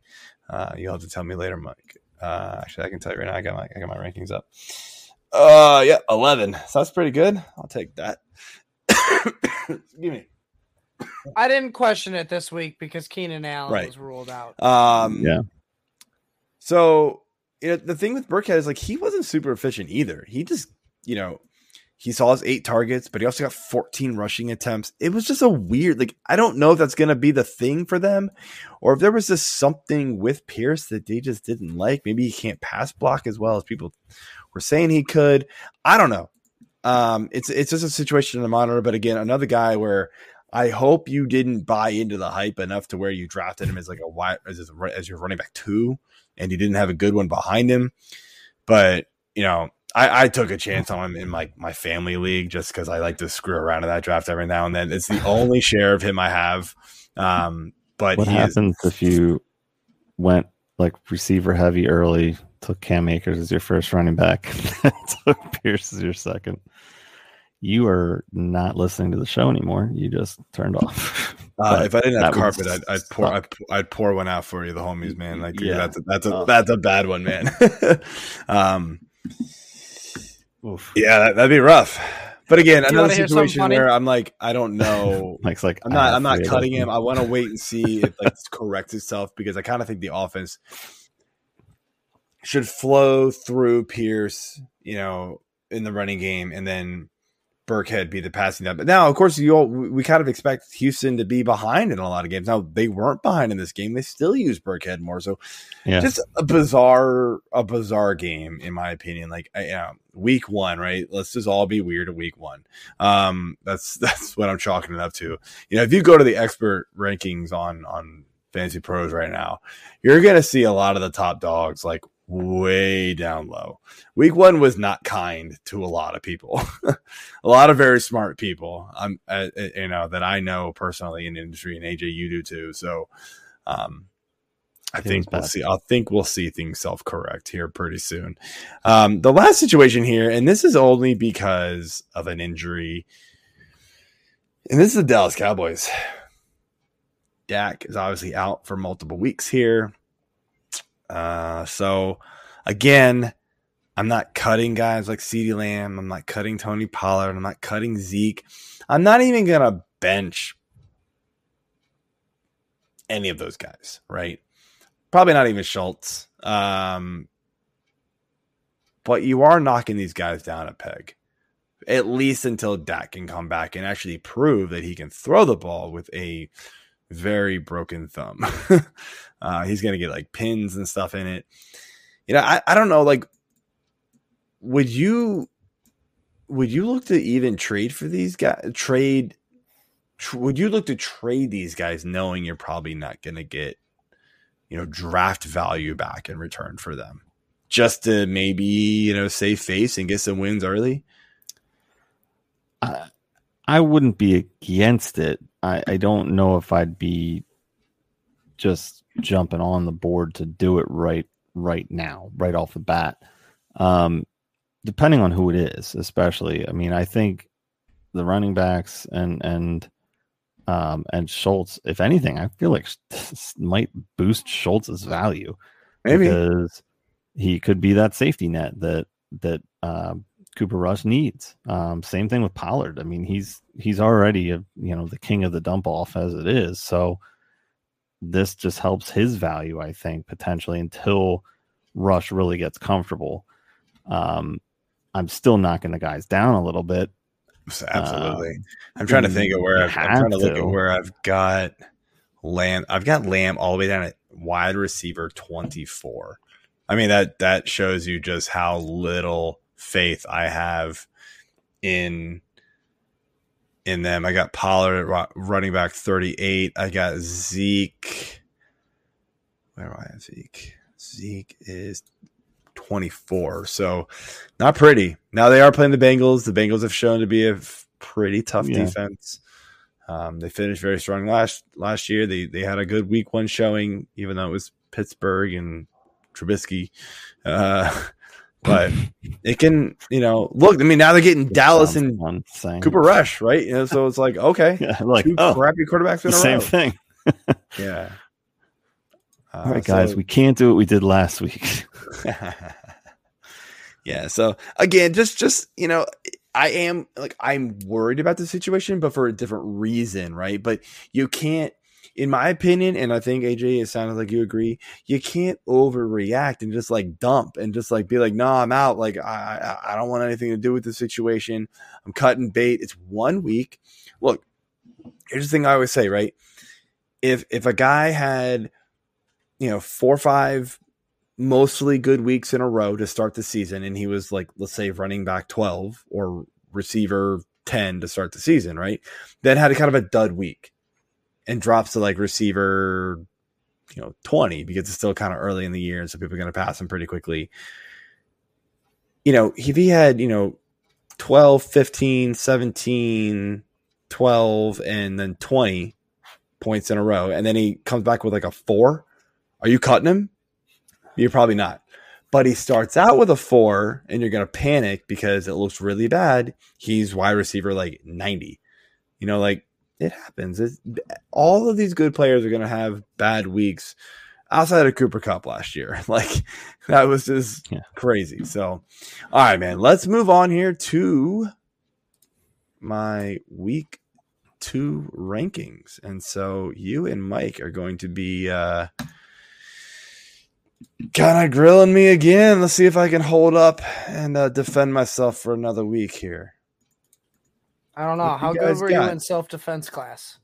Uh, you'll have to tell me later, Mike. Uh, actually, I can tell you right now. I got my, I got my rankings up. Uh, yeah, eleven. So that's pretty good. I'll take that. Give me.
I didn't question it this week because Keenan Allen
Right.
was ruled out.
Um,
Yeah.
So you know, the thing with Burkhead is like he wasn't super efficient either. He just, you know, he saw his eight targets, but he also got 14 rushing attempts. It was just a weird, like, I don't know if that's going to be the thing for them or if there was just something with Pierce that they just didn't like. Maybe he can't pass block as well as people were saying he could. I don't know. Um, it's it's just a situation to monitor. But again, another guy where I hope you didn't buy into the hype enough to where you drafted him as like a wide as as your running back two, and you didn't have a good one behind him. But you know, I, I took a chance on him in like my family league just because I like to screw around in that draft every now and then. It's the only share of him I have. Um, but
What
he is
happens if you went like receiver heavy early, took Cam Akers as your first running back, took Pierce as your second? You are not listening to the show anymore. You just turned off.
Uh, if I didn't have carpet, I'd, I'd pour I'd. I'd pour one out for you, the homies, man. Like
Yeah.
that's a, that's a
Oh.
that's a bad one, man. um,
Oof.
yeah, that, that'd be rough. But again,
Do
another
wanna hear something
situation where I'm like, I don't know.
Mike's like,
I'm not. I'm not cutting him. I want to wait and see if like it's corrects itself because I kind of think the offense should flow through Pierce, you know, in the running game, and then Burkhead be the passing down. But now, of course, you all, we kind of expect Houston to be behind in a lot of games. Now they weren't behind in this game; they still use Burkhead more. So
Yeah.
just a bizarre, a bizarre game in my opinion. Like, I, you know, week one, right? Let's just all be weird at week one. Um, that's that's what I'm chalking it up to. You know, if you go to the expert rankings on on Fantasy Pros right now, you're gonna see a lot of the top dogs like way down low. Week one was not kind to a lot of people, a lot of very smart people. Um, uh, uh, you know that I know personally in the industry, and AJ, you do too. So, um, I think we'll
bad.
see. I think we'll see things self correct here pretty soon. Um, the last situation here, and this is only because of an injury, and this is the Dallas Cowboys. Dak is obviously out for multiple weeks here. Uh, so again, I'm not cutting guys like CeeDee Lamb. I'm not cutting Tony Pollard. I'm not cutting Zeke. I'm not even gonna bench any of those guys, right? Probably not even Schultz. Um, but you are knocking these guys down a peg, at least until Dak can come back and actually prove that he can throw the ball with a very broken thumb. uh, he's going to get like pins and stuff in it. You know, I, I don't know. Like, would you would you look to even trade for these guys? Trade? Tr- would you look to trade these guys knowing you're probably not going to get you know draft value back in return for them, just to maybe you know save face and get some wins early?
I, I wouldn't be against it. I, I don't know if I'd be just jumping on the board to do it right right now, right off the bat. Um, depending on who it is, especially. I mean, I think the running backs and and um, and Schultz, if anything, I feel like this might boost Schultz's value
Maybe.
because he could be that safety net that that um, Cooper Rush needs. Um, same thing with Pollard. I mean, he's he's already a, you know the king of the dump off as it is. So this just helps his value, I think, potentially until Rush really gets comfortable. Um, I'm still knocking the guys down a little bit.
Absolutely.
Um,
I'm trying to think of where I've, I'm trying to look at where I've got Lamb. I've got Lamb all the way down at wide receiver 24. I mean that that shows you just how little faith I have in in them. I got Pollard at running back 38. I got Zeke. Where do I have Zeke? Zeke is 24. So not pretty. Now they are playing the Bengals. The Bengals have shown to be a pretty tough
Yeah.
defense. Um, they finished very strong last last year. They they had a good week one showing, even though it was Pittsburgh and Trubisky. Uh, but it can, you know, look. I mean, now they're getting Dallas
Sounds
and Cooper Rush, right? You know, so it's like okay,
Yeah, like
two
oh,
crappy quarterbacks in
the
a
same
row.
thing.
Yeah. Uh,
All right, guys,
so-
we can't do what we did last week.
yeah. So again, just just you know, I am like I'm worried about the situation, but for a different reason, right? But you can't, in my opinion, and I think AJ, it sounded like you agree. You can't overreact and just like dump and just like be like, no, I'm out. Like I I, I don't want anything to do with the situation. I'm cutting bait. It's one week. Look, here's the thing I always say, right? If if a guy had, you know, four or five mostly good weeks in a row to start the season, and he was like, let's say, running back 12 or receiver 10 to start the season, right? Then had a kind of a dud week and drops to like receiver, you know, 20 because it's still kind of early in the year. And so people are going to pass him pretty quickly. You know, if he had, you know, 12, 15, 17, 12, and then 20 points in a row, and then he comes back with like a four, are you cutting him? You're probably not. But he starts out with a four, and you're going to panic because it looks really bad. He's wide receiver like 90. You know, like it happens. It's, all of these good players are going to have bad weeks outside of Cooper Kupp last year. Like that was just
Yeah.
crazy. So, all right, man, let's move on here to my week two rankings. And so you and Mike are going to be uh kind of grilling me again. Let's see if I can hold up and uh, defend myself for another week here.
I don't know. How good were
got?
you in self defense class?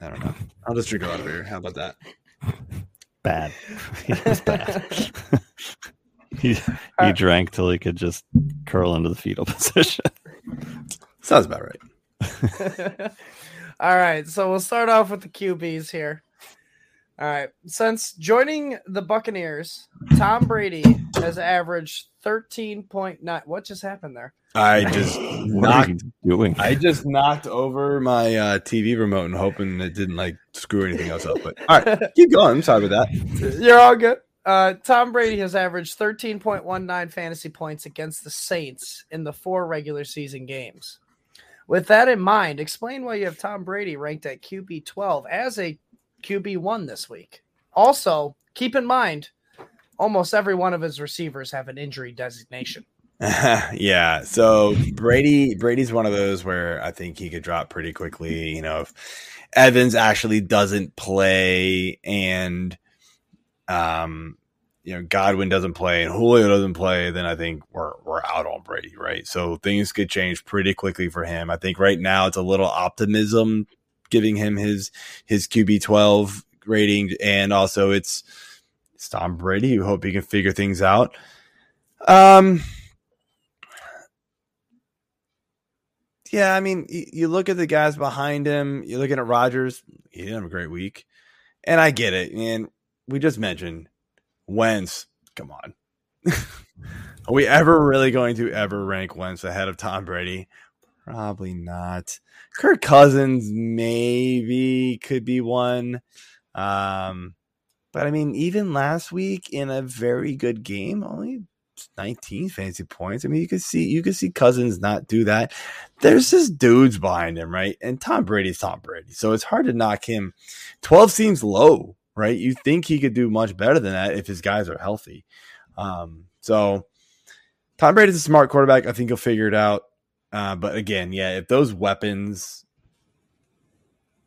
I don't know. I'll just drink a lot of beer. How about that?
Bad. It was bad. he he drank till he could just curl into the fetal position.
Sounds about right.
All right, so we'll start off with the QBs here. All right, since joining the Buccaneers, Tom Brady has averaged 13.9. What just happened there?
I just knocked.
doing?
I just knocked over my uh, TV remote and hoping it didn't like screw anything else up. But all right, keep going. I'm sorry about that.
You're all good. Uh, Tom Brady has averaged 13.19 fantasy points against the Saints in the four regular season games. With that in mind, explain why you have Tom Brady ranked at QB 12 as a QB 1 this week. Also, keep in mind, almost every one of his receivers have an injury designation.
yeah. So Brady Brady's one of those where I think he could drop pretty quickly. You know, if Evans actually doesn't play and um you know Godwin doesn't play and Julio doesn't play, then I think we're we're out on Brady, right? So things could change pretty quickly for him. I think right now it's a little optimism giving him his his QB twelve rating, and also it's it's Tom Brady. You hope he can figure things out. Um, yeah, I mean, you, look at the guys behind him. You're looking at Rodgers. He didn't have a great week, and I get it. And we just mentioned Wentz. Come on, are we ever really going to ever rank Wentz ahead of Tom Brady? Probably not. Kirk Cousins maybe could be one. Um, but I mean, even last week in a very good game, only 19 fantasy points. I mean, you could see you could see Cousins not do that. There's just dudes behind him, right? And Tom Brady's Tom Brady, so it's hard to knock him. 12 seems low, right? You think he could do much better than that if his guys are healthy. Um, so Tom Brady's a smart quarterback. I think he'll figure it out. Uh, but again, yeah, if those weapons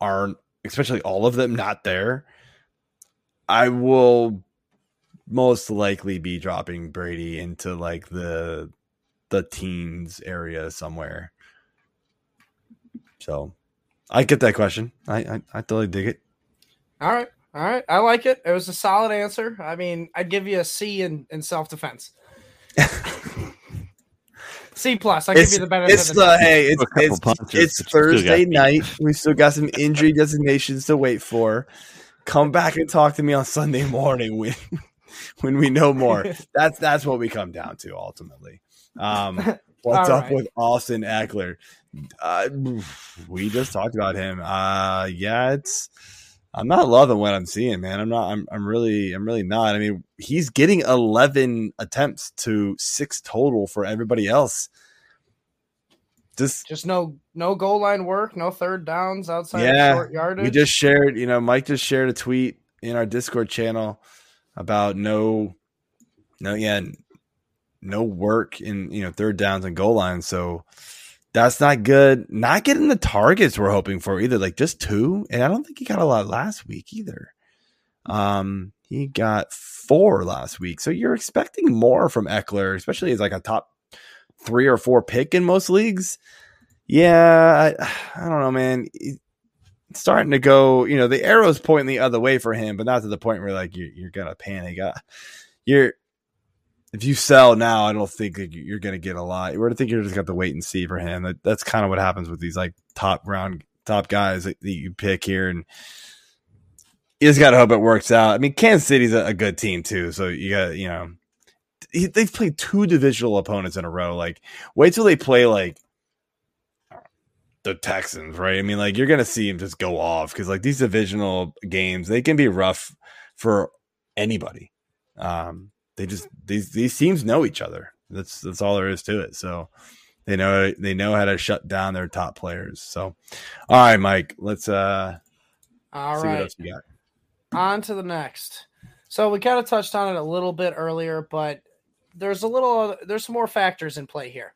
aren't, especially all of them, not there, I will most likely be dropping Brady into like the the teens area somewhere. So I get that question. I I, I totally dig it.
All right. All right. I like it. It was a solid answer. I mean, I'd give you a C in, in self defense. C plus. I give you the benefit.
It's
of the
the hey, it's it's, it's
but you still got
Thursday night. We still got some injury designations to wait for. Come back and talk to me on Sunday morning when when we know more. That's that's what we come down to ultimately. Um, what's
All
up
right.
with Austin Ekeler? Uh, we just talked about him. Uh, yeah, it's. I'm not loving what I'm seeing, man. I'm not. I'm. I'm really. I'm really not. I mean, he's getting 11 attempts to six total for everybody else. Just
Just no no goal line work, no third downs outside
Yeah,
of short yardage.
we just shared. You know, Mike just shared a tweet in our Discord channel about no, no, yeah, no work in you know third downs and goal lines. So that's not good. Not getting the targets we're hoping for either. Like just two, and I don't think he got a lot last week either. Um, he got four last week, so you're expecting more from Ekeler, especially as like a top three or four pick in most leagues. Yeah, I, I don't know, man. It's starting to go, you know, the arrow's pointing the other way for him, but not to the point where like you're, you're gonna panic. Uh, you're if you sell now, I don't think you're gonna get a lot. We're to think you're just got to wait and see for him. That, that's kind of what happens with these like top round top guys that, you pick here, and you just gotta hope it works out. I mean, Kansas City's a, a good team too, so you got you know he, they've played two divisional opponents in a row. Like, wait till they play like the Texans, right? I mean, like you're gonna see him just go off because like these divisional games, they can be rough for anybody. Um, they just these these teams know each other. That's that's all there is to it. So they know they know how to shut down their top players. So, all right, Mike, let's uh
All
see what else you got.
On to the next. So we kind of touched on it a little bit earlier, but there's a little there's some more factors in play here.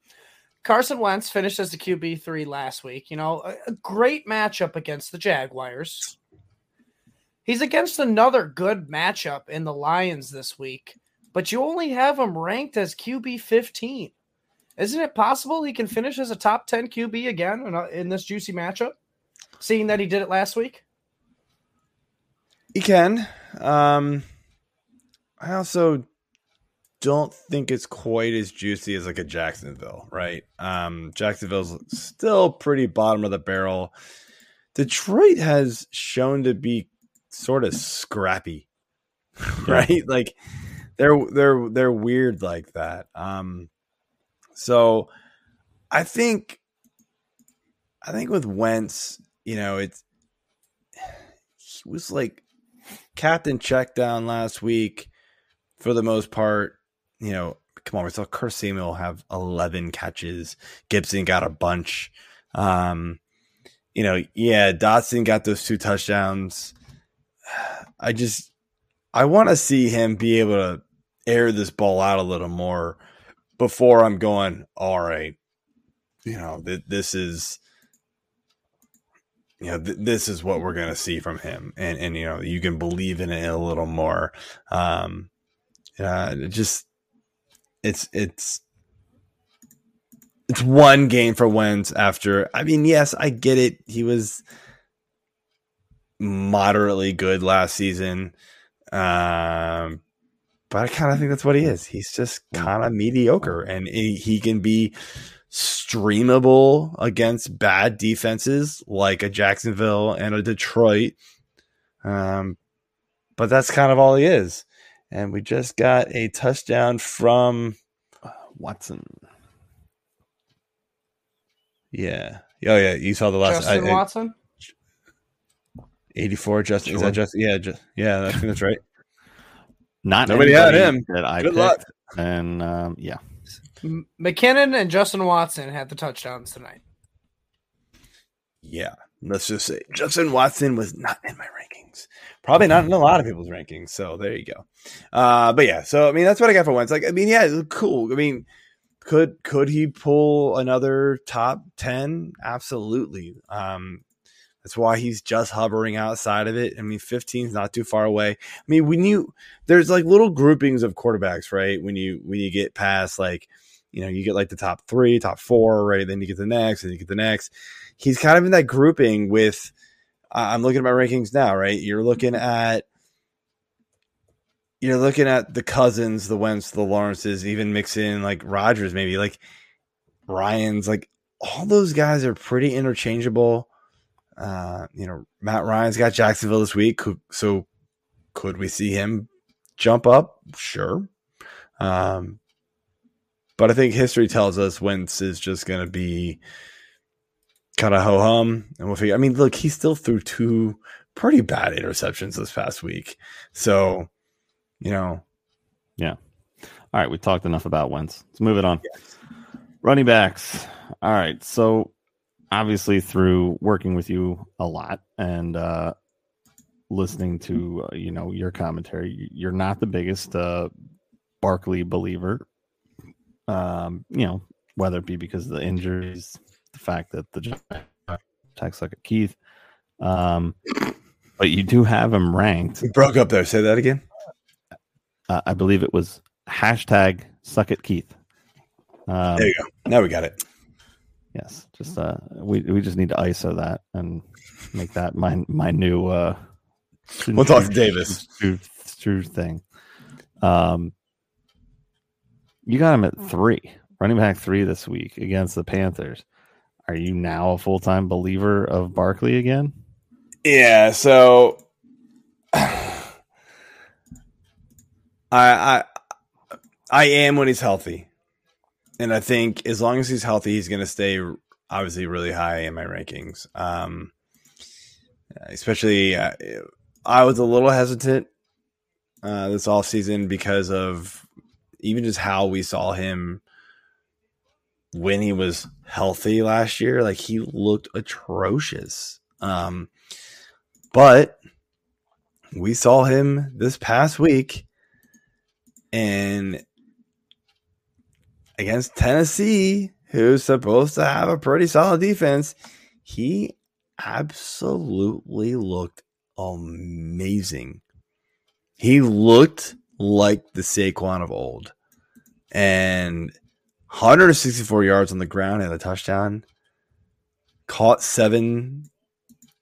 Carson Wentz finished as the QB three last week. You know, a, a great matchup against the Jaguars. He's against another good matchup in the Lions this week, but you only have him ranked as QB 15. Isn't it possible he can finish as a top 10 QB again in, a- in this juicy matchup? Seeing that he did it last week?
He can. Um, I also don't think it's quite as juicy as like a Jacksonville, right? Um, Jacksonville's still pretty bottom of the barrel. Detroit has shown to be sort of scrappy, right? Like they're they're they're weird like that. Um, so I think I think with Wentz, you know, it's he was like captain check down last week for the most part. You know, come on, we saw Curtis Samuel have 11 catches. Gibson got a bunch. Um, you know, yeah, Dotson got those two touchdowns. I just, I want to see him be able to air this ball out a little more before I'm going, all right, you know, th- this is, you know, th- this is what we're going to see from him. And, and, you know, you can believe in it a little more. Um, uh, it just, it's, it's, it's one game for Wentz after. I mean, yes, I get it. He was moderately good last season. Um, but I kind of think that's what he is. He's just kind of mediocre, and he, he can be streamable against bad defenses like a Jacksonville and a Detroit. Um, but that's kind of all he is. And we just got a touchdown from
Watson.
yeah. Oh yeah, you saw the last
Justin
I- I-
Watson?
84 Justin. Is that just yeah, just, yeah, I think that's right.
Not
Nobody had him.
that I
Good
picked.
luck.
And um, yeah,
McKinnon and Justin Watson had the touchdowns tonight.
Yeah. Let's just say Justin Watson was not in my rankings. Probably not in a lot of people's rankings. So there you go. Uh, but yeah, so I mean that's what I got for Wentz. Like, I mean, yeah, it's cool. I mean, could could he pull another top ten? Absolutely. Um, That's why he's just hovering outside of it. I mean, 15 is not too far away. I mean, when you there's like little groupings of quarterbacks, right? When you when you get past like, you know, you get like the top three, top four, right? Then you get the next, and you get the next. He's kind of in that grouping with. I'm looking at my rankings now, right? You're looking mm-hmm. at you're looking at the cousins, the Wentz, the Lawrences, even mix in like Rodgers, maybe like Ryan's, like all those guys are pretty interchangeable. Uh, you know, Matt Ryan's got Jacksonville this week, so could we see him jump up? Sure. Um, but I think history tells us Wentz is just going to be kind of ho hum, and we'll figure. I mean, look, he still threw two pretty bad interceptions this past week, so you know.
Yeah. All right, we talked enough about Wentz. Let's move it on. Yes. Running backs. All right, so obviously through working with you a lot and uh, listening to uh, you know your commentary, you're not the biggest uh, Barkley believer. Um, you know whether it be because of the injuries, the fact that the attacks like a Keith, um, but you do have him ranked.
We broke up there. Say that again.
Uh, I believe it was hashtag suck it Keith.
Um, there you go. Now we got it.
Yes, just uh, we we just need to ISO that and make that my my new. uh
We'll talk to Davis.
True, true thing. Um, you got him at three, running back three this week against the Panthers. Are you now a full time believer of Barkley again?
Yeah. So I I I am when he's healthy, and I think as long as he's healthy, he's going to stay obviously really high in my rankings. Um, especially, uh, I was a little hesitant uh, this off season because of even just how we saw him when he was healthy last year. Like he looked atrocious. Um, but we saw him this past week and against Tennessee, who's supposed to have a pretty solid defense, he absolutely looked amazing. He looked like the Saquon of old. And 164 yards on the ground and a touchdown. Caught seven,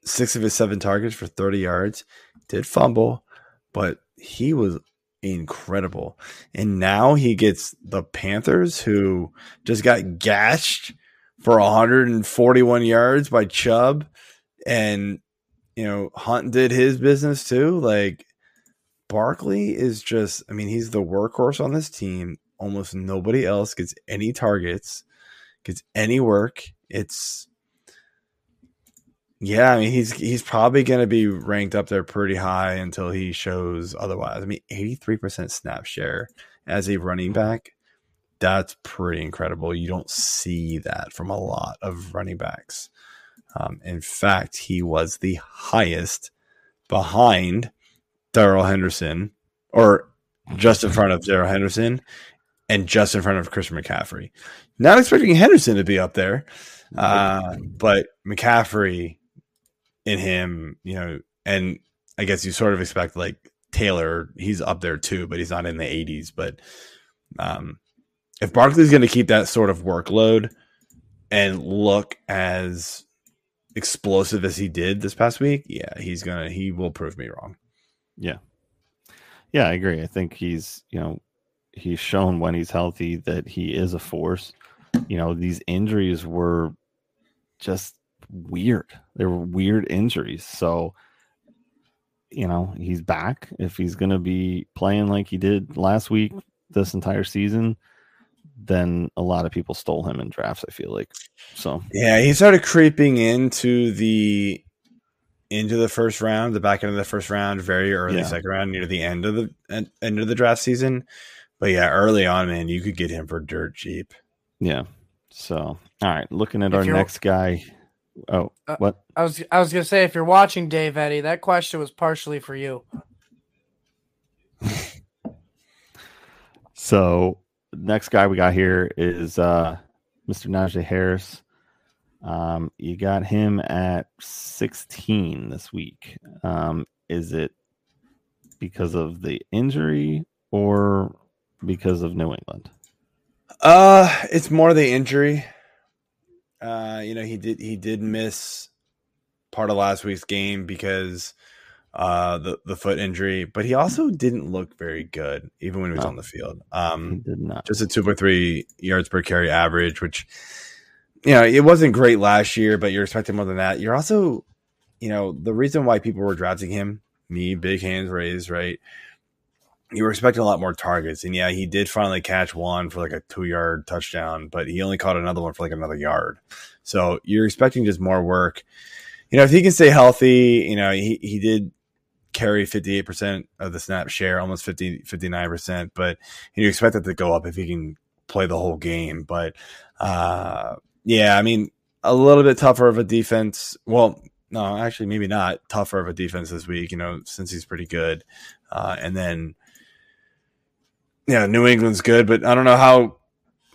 six of his seven targets for 30 yards. Did fumble, but he was incredible. And now he gets the Panthers, who just got gashed for 141 yards by Chubb. And, you know, Hunt did his business too. Like, Barkley is just, I mean, he's the workhorse on this team. Almost nobody else gets any targets, gets any work. It's yeah, I mean he's he's probably going to be ranked up there pretty high until he shows otherwise. I mean, eighty three percent snap share as a running back, that's pretty incredible. You don't see that from a lot of running backs. Um, in fact, he was the highest behind Darrell Henderson, or just in front of Darrell Henderson, and just in front of Chris McCaffrey. Not expecting Henderson to be up there, uh, but McCaffrey in him, you know, and I guess you sort of expect like Taylor, he's up there too, but he's not in the 80s. But um, if Barkley's going to keep that sort of workload and look as explosive as he did this past week, yeah, he's gonna he will prove me wrong.
Yeah, yeah, I agree. I think he's you know he's shown when he's healthy that he is a force. You know, these injuries were just weird. They were weird injuries. So, you know, he's back. If he's going to be playing like he did last week, this entire season, then a lot of people stole him in drafts. I feel like so.
Yeah, he started creeping into the into the first round, the back end of the first round, very early yeah. second round, near the end of the end of the draft season. But yeah, early on, man, you could get him for dirt cheap.
Yeah. So, all right, looking at if our next guy Oh, uh, what?
I was I was gonna say if you're watching Dave Eddie, that question was partially for you.
so next guy we got here is uh Mr. Najee Harris. Um, you got him at 16 this week. Um, is it because of the injury or because of New England?
Uh, it's more the injury. Uh, you know, he did he did miss part of last week's game because uh the the foot injury, but he also didn't look very good even when he was
No.
on the field. Um,
did not.
just a two point three yards per carry average, which you know it wasn't great last year, but you're expecting more than that. You're also, you know, the reason why people were drafting him, me, big hands raised, right? You were expecting a lot more targets, and yeah, he did finally catch one for like a two yard touchdown, but he only caught another one for like another yard. So you're expecting just more work. You know, if he can stay healthy, you know, he he did carry 58% of the snap share, almost 50, 59%, but you expect that to go up if he can play the whole game. But uh, yeah, I mean, a little bit tougher of a defense. Well, no, actually, maybe not tougher of a defense this week, you know, since he's pretty good. Uh, and then, yeah, New England's good, but I don't know how,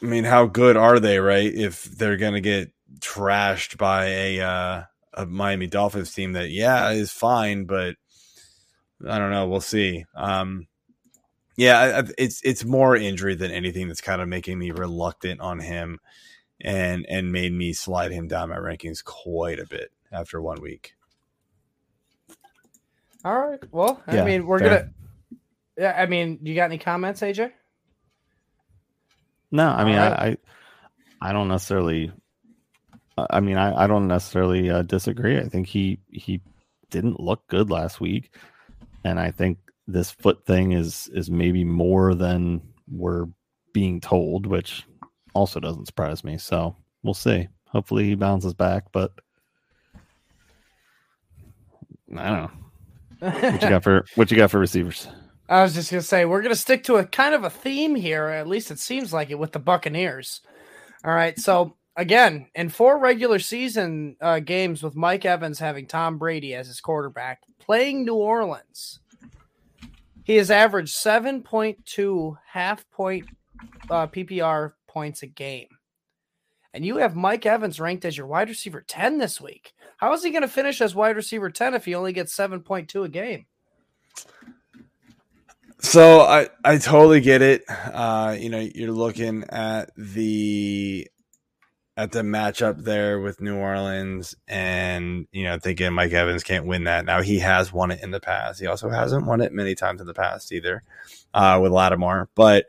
I mean, how good are they, right? If they're going to get trashed by a, uh, a Miami Dolphins team that, yeah, is fine, but I don't know. We'll see. Um, yeah, I- I- it's it's more injury than anything that's kind of making me reluctant on him, and and made me slide him down my rankings quite a bit after one week.
All right. Well, I
Yeah,
mean, we're
fair.
gonna. Yeah, I mean, you got any comments, AJ?
No, I mean,
Alright.
I, I, I don't necessarily. I mean, I, I don't necessarily uh, disagree. I think he he didn't look good last week, and I think this foot thing is is maybe more than we're being told, which also doesn't surprise me. So we'll see. Hopefully, he bounces back, but I don't know what you got for what you got for receivers.
I was just gonna say we're gonna stick to a kind of a theme here. At least it seems like it with the Buccaneers. All right. So again, in four regular season uh, games with Mike Evans having Tom Brady as his quarterback, playing New Orleans, he has averaged seven point two half point uh, PPR points a game. And you have Mike Evans ranked as your wide receiver 10 this week. How is he going to finish as wide receiver 10 if he only gets 7.2 a game?
So I I totally get it. Uh, you know, you're looking at the at the matchup there with New Orleans, and you know, thinking Mike Evans can't win that. Now he has won it in the past. He also hasn't won it many times in the past either uh, with Lattimore, but.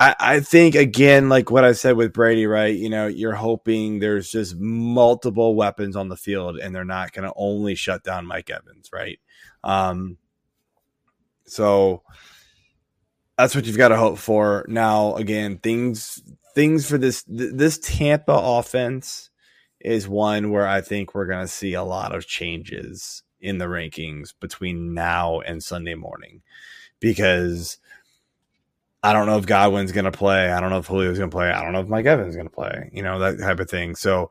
I, I think again, like what I said with Brady, right? You know, you're hoping there's just multiple weapons on the field, and they're not going to only shut down Mike Evans, right? Um, so that's what you've got to hope for. Now, again, things things for this th- this Tampa offense is one where I think we're going to see a lot of changes in the rankings between now and Sunday morning because I don't know if Godwin's going to play. I don't know if Julio's going to play. I don't know if Mike Evans is going to play. You know that type of thing. So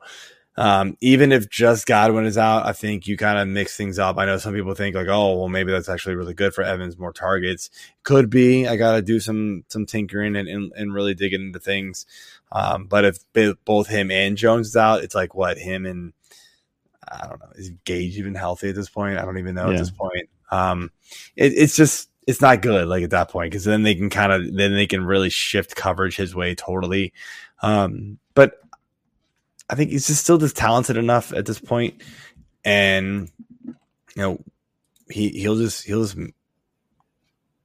um, even if just Godwin is out, I think you kind of mix things up. I know some people think like, oh, well, maybe that's actually really good for Evans, more targets. Could be. I got to do some some tinkering and, and and really digging into things. Um, but if b- both him and Jones is out, it's like what him and I don't know. Is Gage even healthy at this point? I don't even know
Yeah.
at this point. Um, it, it's just it's not good like at that point because then they can kind of then they can really shift coverage his way totally. Um, but I think he's just still just talented enough at this point, and you know he he'll just he'll just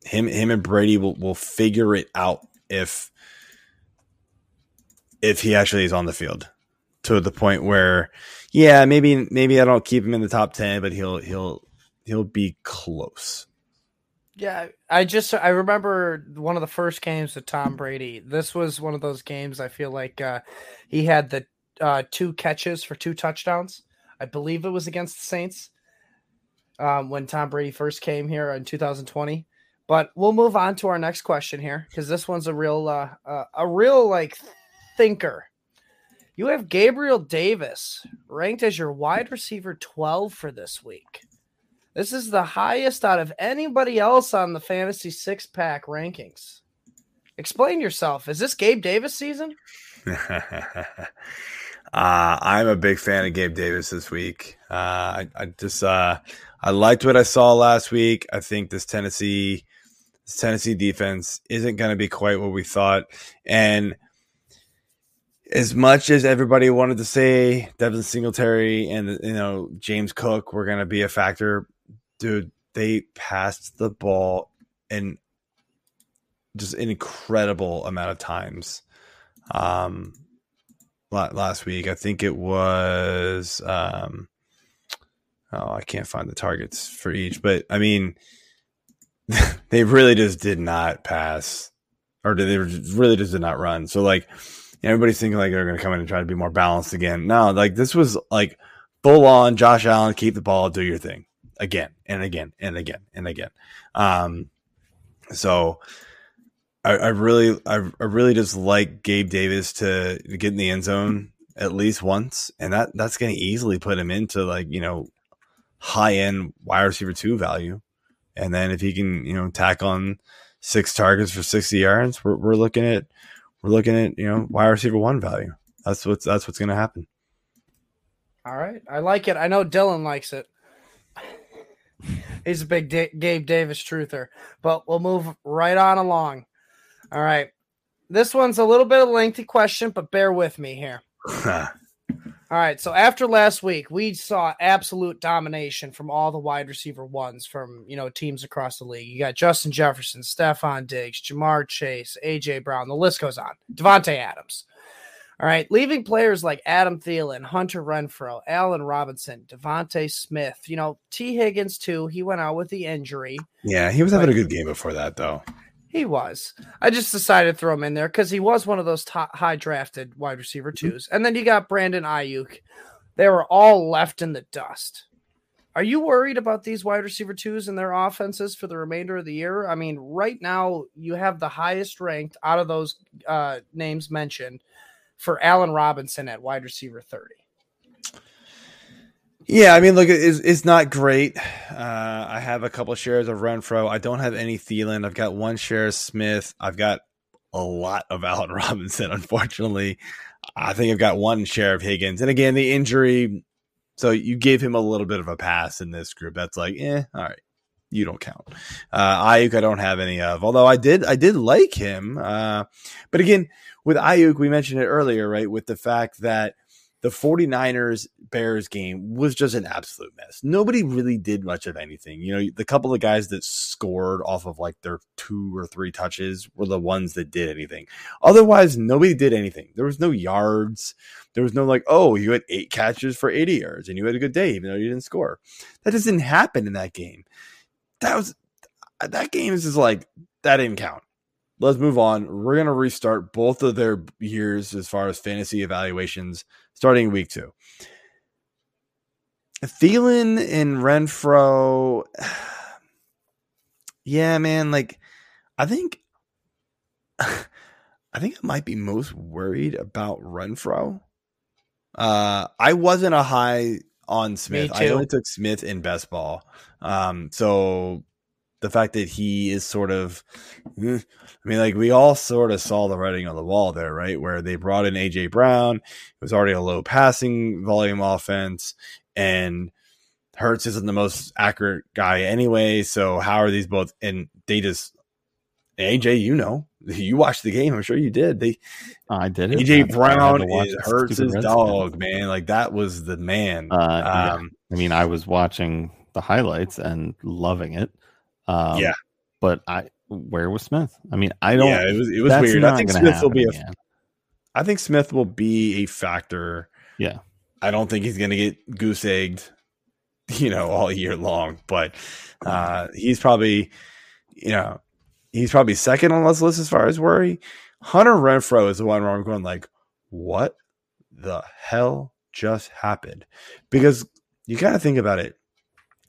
him him and Brady will will figure it out if if he actually is on the field to the point where yeah maybe maybe I don't keep him in the top ten but he'll he'll he'll be close.
Yeah, I just I remember one of the first games with Tom Brady. This was one of those games I feel like uh, he had the uh, two catches for two touchdowns. I believe it was against the Saints um, when Tom Brady first came here in 2020. But we'll move on to our next question here because this one's a real uh, uh, a real like thinker. You have Gabriel Davis ranked as your wide receiver 12 for this week. This is the highest out of anybody else on the fantasy six pack rankings. Explain yourself. Is this Gabe Davis season?
Uh, I'm a big fan of Gabe Davis this week. Uh, I, I just uh, I liked what I saw last week. I think this Tennessee this Tennessee defense isn't going to be quite what we thought, and as much as everybody wanted to say Devin Singletary and you know James Cook were going to be a factor, dude, they passed the ball in just an incredible amount of times. Um, last week, I think it was. Um, oh, I can't find the targets for each, but I mean, they really just did not pass, or they really just did not run. So like everybody's thinking like they're going to come in and try to be more balanced again. No, like this was like full on Josh Allen, keep the ball, do your thing again and again and again and again. Um, so I, really, I, I, really just like Gabe Davis to get in the end zone at least once, and that that's going to easily put him into like you know high end wide receiver two value. And then if he can, you know, tack on six targets for sixty yards, we're, we're looking at we're looking at you know wide receiver one value. That's what's that's what's going to happen.
All right, I like it. I know Dylan likes it. He's a big D- Gabe Davis truther, but we'll move right on along. All right, this one's a little bit of a lengthy question, but bear with me here. All right. So after last week, we saw absolute domination from all the wide receiver ones from you know teams across the league. You got Justin Jefferson, Stefon Diggs, Ja'Marr Chase, AJ Brown. The list goes on. Davante Adams. All right, leaving players like Adam Thielen, Hunter Renfrow, Allen Robinson, DeVonta Smith. You know, Tee Higgins too. He went out with the injury.
Yeah, he was having a good game before that, though.
He was. I just decided to throw him in there because he was one of those top, high drafted wide receiver 2s mm-hmm. And then you got Brandon Aiyuk. They were all left in the dust. Are you worried about these wide receiver twos and their offenses for the remainder of the year? I mean, right now you have the highest ranked out of those uh, names mentioned for Allen Robinson at wide receiver 30.
Yeah, I mean, look, it's, it's not great. Uh, I have a couple shares of Renfrow. I don't have any Thielen. I've got one share of Smith. I've got a lot of Allen Robinson, unfortunately. I think I've got one share of Higgins. And again, the injury. So you gave him a little bit of a pass in this group. That's like, eh, all right. You don't count. Uh, Aiyuk, I don't have any of. Although I did, I did like him. Uh, but again, with Aiyuk, we mentioned it earlier, right? With the fact that the 49ers Bears game was just an absolute mess. Nobody really did much of anything. You know, the couple of guys that scored off of like their two or three touches were the ones that did anything. Otherwise, nobody did anything. There was no yards. There was no like, oh, you had eight catches for 80 yards and you had a good day, even though you didn't score. That doesn't happen in that game. That was that game is just like that didn't count let's move on. We're going to restart both of their years as far as fantasy evaluations starting week two. Thielen and Renfrow. Yeah, man. Like, I think, I think I might be most worried about Renfrow. Uh, I wasn't a high on Smith. I only took Smith in best ball. Um, so the fact that he is sort of, eh, I mean, like we all sort of saw the writing on the wall there, right? Where they brought in AJ Brown, it was already a low passing volume offense, and Hurts isn't the most accurate guy anyway. So how are these both? And they just AJ, you know, you watched the game. I'm sure you did. They,
I did.
AJ Brown is Hurts' dog, man. Like that was the man.
Uh, um, yeah. I mean, I was watching the highlights and loving it. Um, yeah, but I where was Smith? I mean, I don't.
Yeah, it was it was weird. I think Smith will be a. Again. I think Smith will be a factor.
Yeah,
I don't think he's going to get goose egged, you know, all year long. But uh, he's probably, you know, he's probably second on this list as far as worry. Hunter Renfrow is the one where I'm going like, what the hell just happened? Because you got to think about it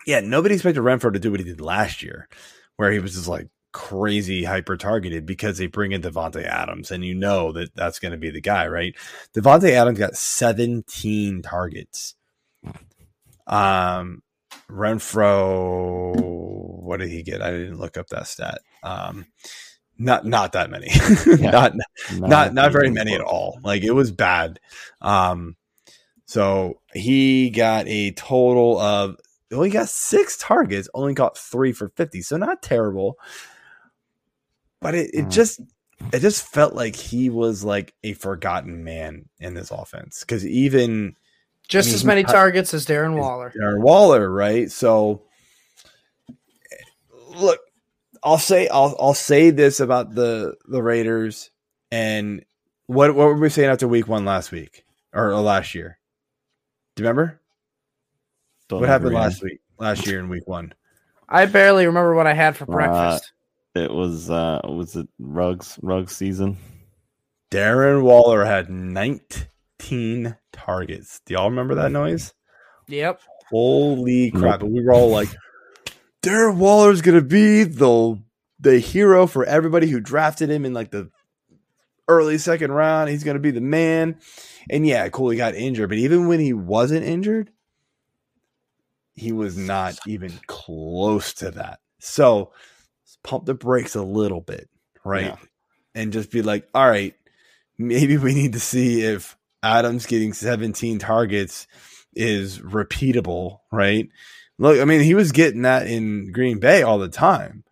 yeah, nobody expected Renfrow to do what he did last year, where he was just like crazy hyper targeted because they bring in Davante Adams, and you know that that's going to be the guy, right? Davante Adams got 17 targets. Um, Renfrow, what did he get? I didn't look up that stat. Um, not not that many, yeah. not not not, not very many at all. Like it was bad. Um, So he got a total of only got six targets, only got three for 50. So not terrible. But it, it
Mm.
just it just felt like he was like a forgotten man in this offense. Cause even
Just
I mean,
as many targets as Darren Waller.
Darren Waller, right? So look, I'll say I'll I'll say this about the the Raiders and what what were we saying after week one last week or, or last year? Do you remember
Don't
what happened last week? Last year in week one,
I barely remember what I had for
Uh,
breakfast.
It was uh was it rugs rug season?
Darren Waller had 19 targets. Do y'all remember that noise?
Yep.
Holy crap!
Nope.
We were all like, Darren Waller's gonna be the the hero for everybody who drafted him in like the early second round. He's gonna be the man. And yeah, cool, he got injured, but even when he wasn't injured, he was not even close to that. So pump the brakes a little bit, right?
Yeah.
And just be like, all right, maybe we need to see if Adams getting 17 targets is repeatable, right? Look, I mean, he was getting that in Green Bay all the time,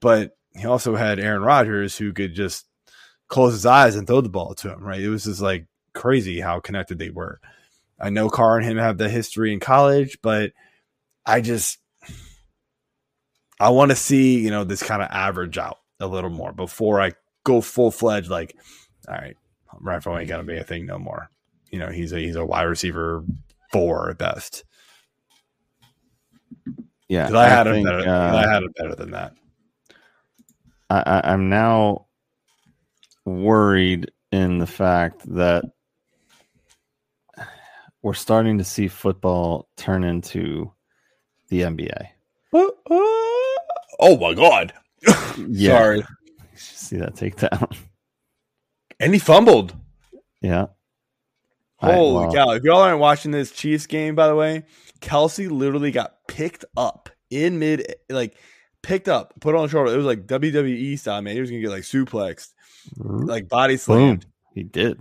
but he also had Aaron Rodgers who could just close his eyes and throw the ball to him, right? It was just like crazy how connected they were. I know Carr and him have the history in college, but I just I want to see, you know, this kind of average out a little more before I go full fledged like, all right, Renfrow ain't gonna be a thing no more. You know, he's a he's a wide receiver four at best.
Yeah,
I, had
think,
better.
uh,
I had him better than that.
I, I, I'm now worried in the fact that we're starting to see football turn into the NBA.
Oh my god!
Yeah.
Sorry,
See that takedown?
and he fumbled.
yeah. I-
Holy
well,
cow! If y'all aren't watching this Chiefs game, by the way, Kelce literally got picked up in mid, like picked up, put on the shoulder. It was like WWE style, man. He was gonna get like suplexed, like body
Boom.
slammed,
He did.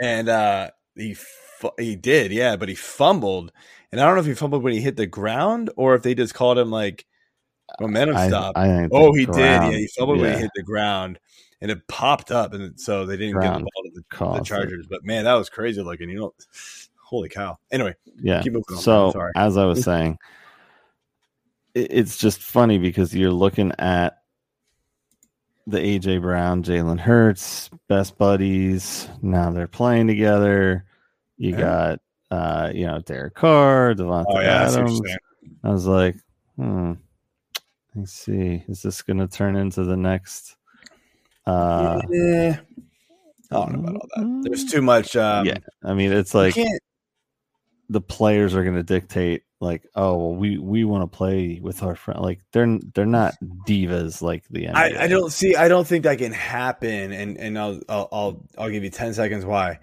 and uh he fu- he did, yeah, but he fumbled, and I don't know if he fumbled when he hit the ground or if they just called him like momentum
I,
stop.
I think
oh, he did, yeah, he fumbled when he hit the ground, and it popped up, and so they didn't get the ball to the, the. Chargers. But man, that was crazy looking. You know, holy cow. Anyway,
Yeah.
keep moving on.
So as I was saying, it, it's just funny because you're looking at the AJ Brown, Jalen Hurts, best buddies. Now they're playing together. You
Yeah.
got uh, you know, Derek Carr, Davante
Oh yeah, I
Adams. I was like, hmm. Let's see. Is this gonna turn into the next uh
yeah. I don't know about all that. There's too much. Um,
yeah. I mean it's like the players are going to dictate like oh well we we want to play with our friend like they're they're not divas like the NBA.
I, I don't see. I don't think that can happen. And and I'll I'll I'll, I'll give you ten seconds why.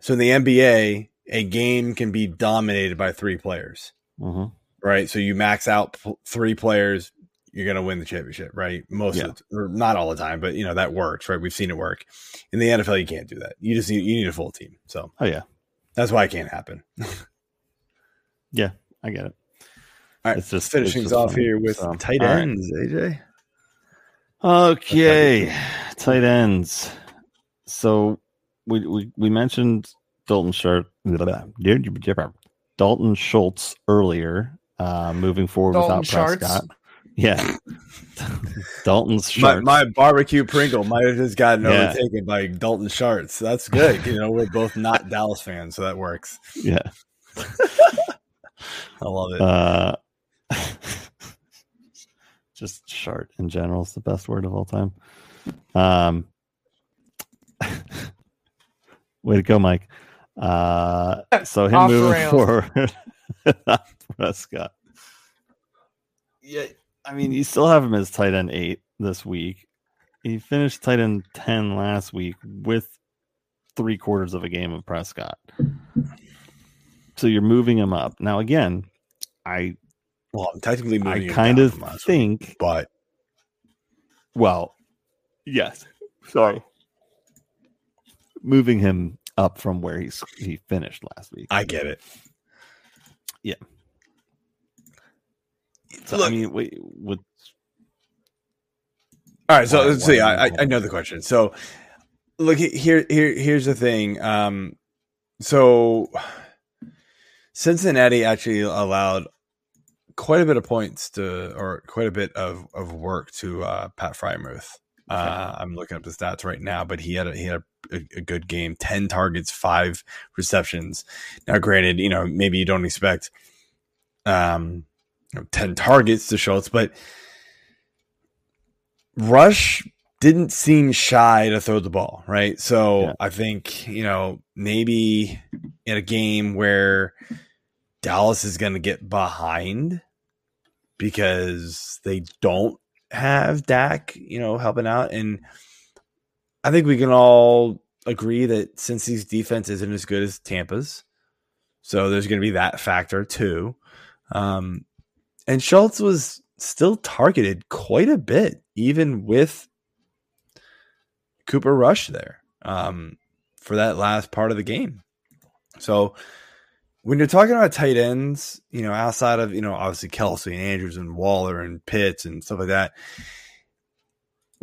So in the NBA, a game can be dominated by three players,
Mhm.
right? So you max out p- three players, you're going to win the championship, right? Most
Yeah.
of the, or not all the time, but you know that works, right? We've seen it work. In the NFL, you can't do that. You just need you need a full team. So
oh yeah
that's why it can't happen.
yeah I get it.
All right,
It's just-
finish
it's just
off
funny.
here with
So,
tight
all right.
ends, AJ.
Okay, tight ends. So we we we mentioned Dalton Schultz, Dalton Schultz earlier, uh, moving forward
Dalton
without
Schartz?
Prescott. Yeah, Dalton's
My, my barbecue Pringle might have just gotten
Yeah.
overtaken by Dalton Sharts. That's good. You know, we're both not Dallas fans, so that works.
yeah.
I love it.
Uh, just shart in general is the best word of all time. Um, way to go, Mike. Uh, so him
Off
moving
rails.
forward, Prescott. Yeah, I mean, you still have him as tight end eight this week. He finished tight end ten last week with three quarters of a game of Prescott. So you're moving him up now. Again, I
well, I'm technically moving
I
him
kind
down
of
from last week,
think,
but
well, yes, sorry, moving him up from where he's he finished last week.
I get it. Yeah.
So, I mean, wait, with
All right, so
Why-
let's see.
why
I. I know the question. So, look here. Here, here's the thing. Um, so Cincinnati actually allowed quite a bit of points to, or quite a bit of, of work to uh, Pat Freiermuth. Uh, I'm looking up the stats right now, but he had a, he had a, a good game. Ten targets, five receptions. Now, granted, you know maybe you don't expect um, you know, ten targets to Schultz, but Rush didn't seem shy to throw the ball, right? So
Yeah.
I think, you know, maybe in a game where Dallas is going to get behind because they don't have Dak, you know, helping out. And I think we can all agree that since these defense isn't as good as Tampa's, so there's going to be that factor too. Um, and Schultz was still targeted quite a bit, even with Cooper Rush there um, for that last part of the game. So when you're talking about tight ends, you know, outside of, you know, obviously Kelce and Andrews and Waller and Pitts and stuff like that,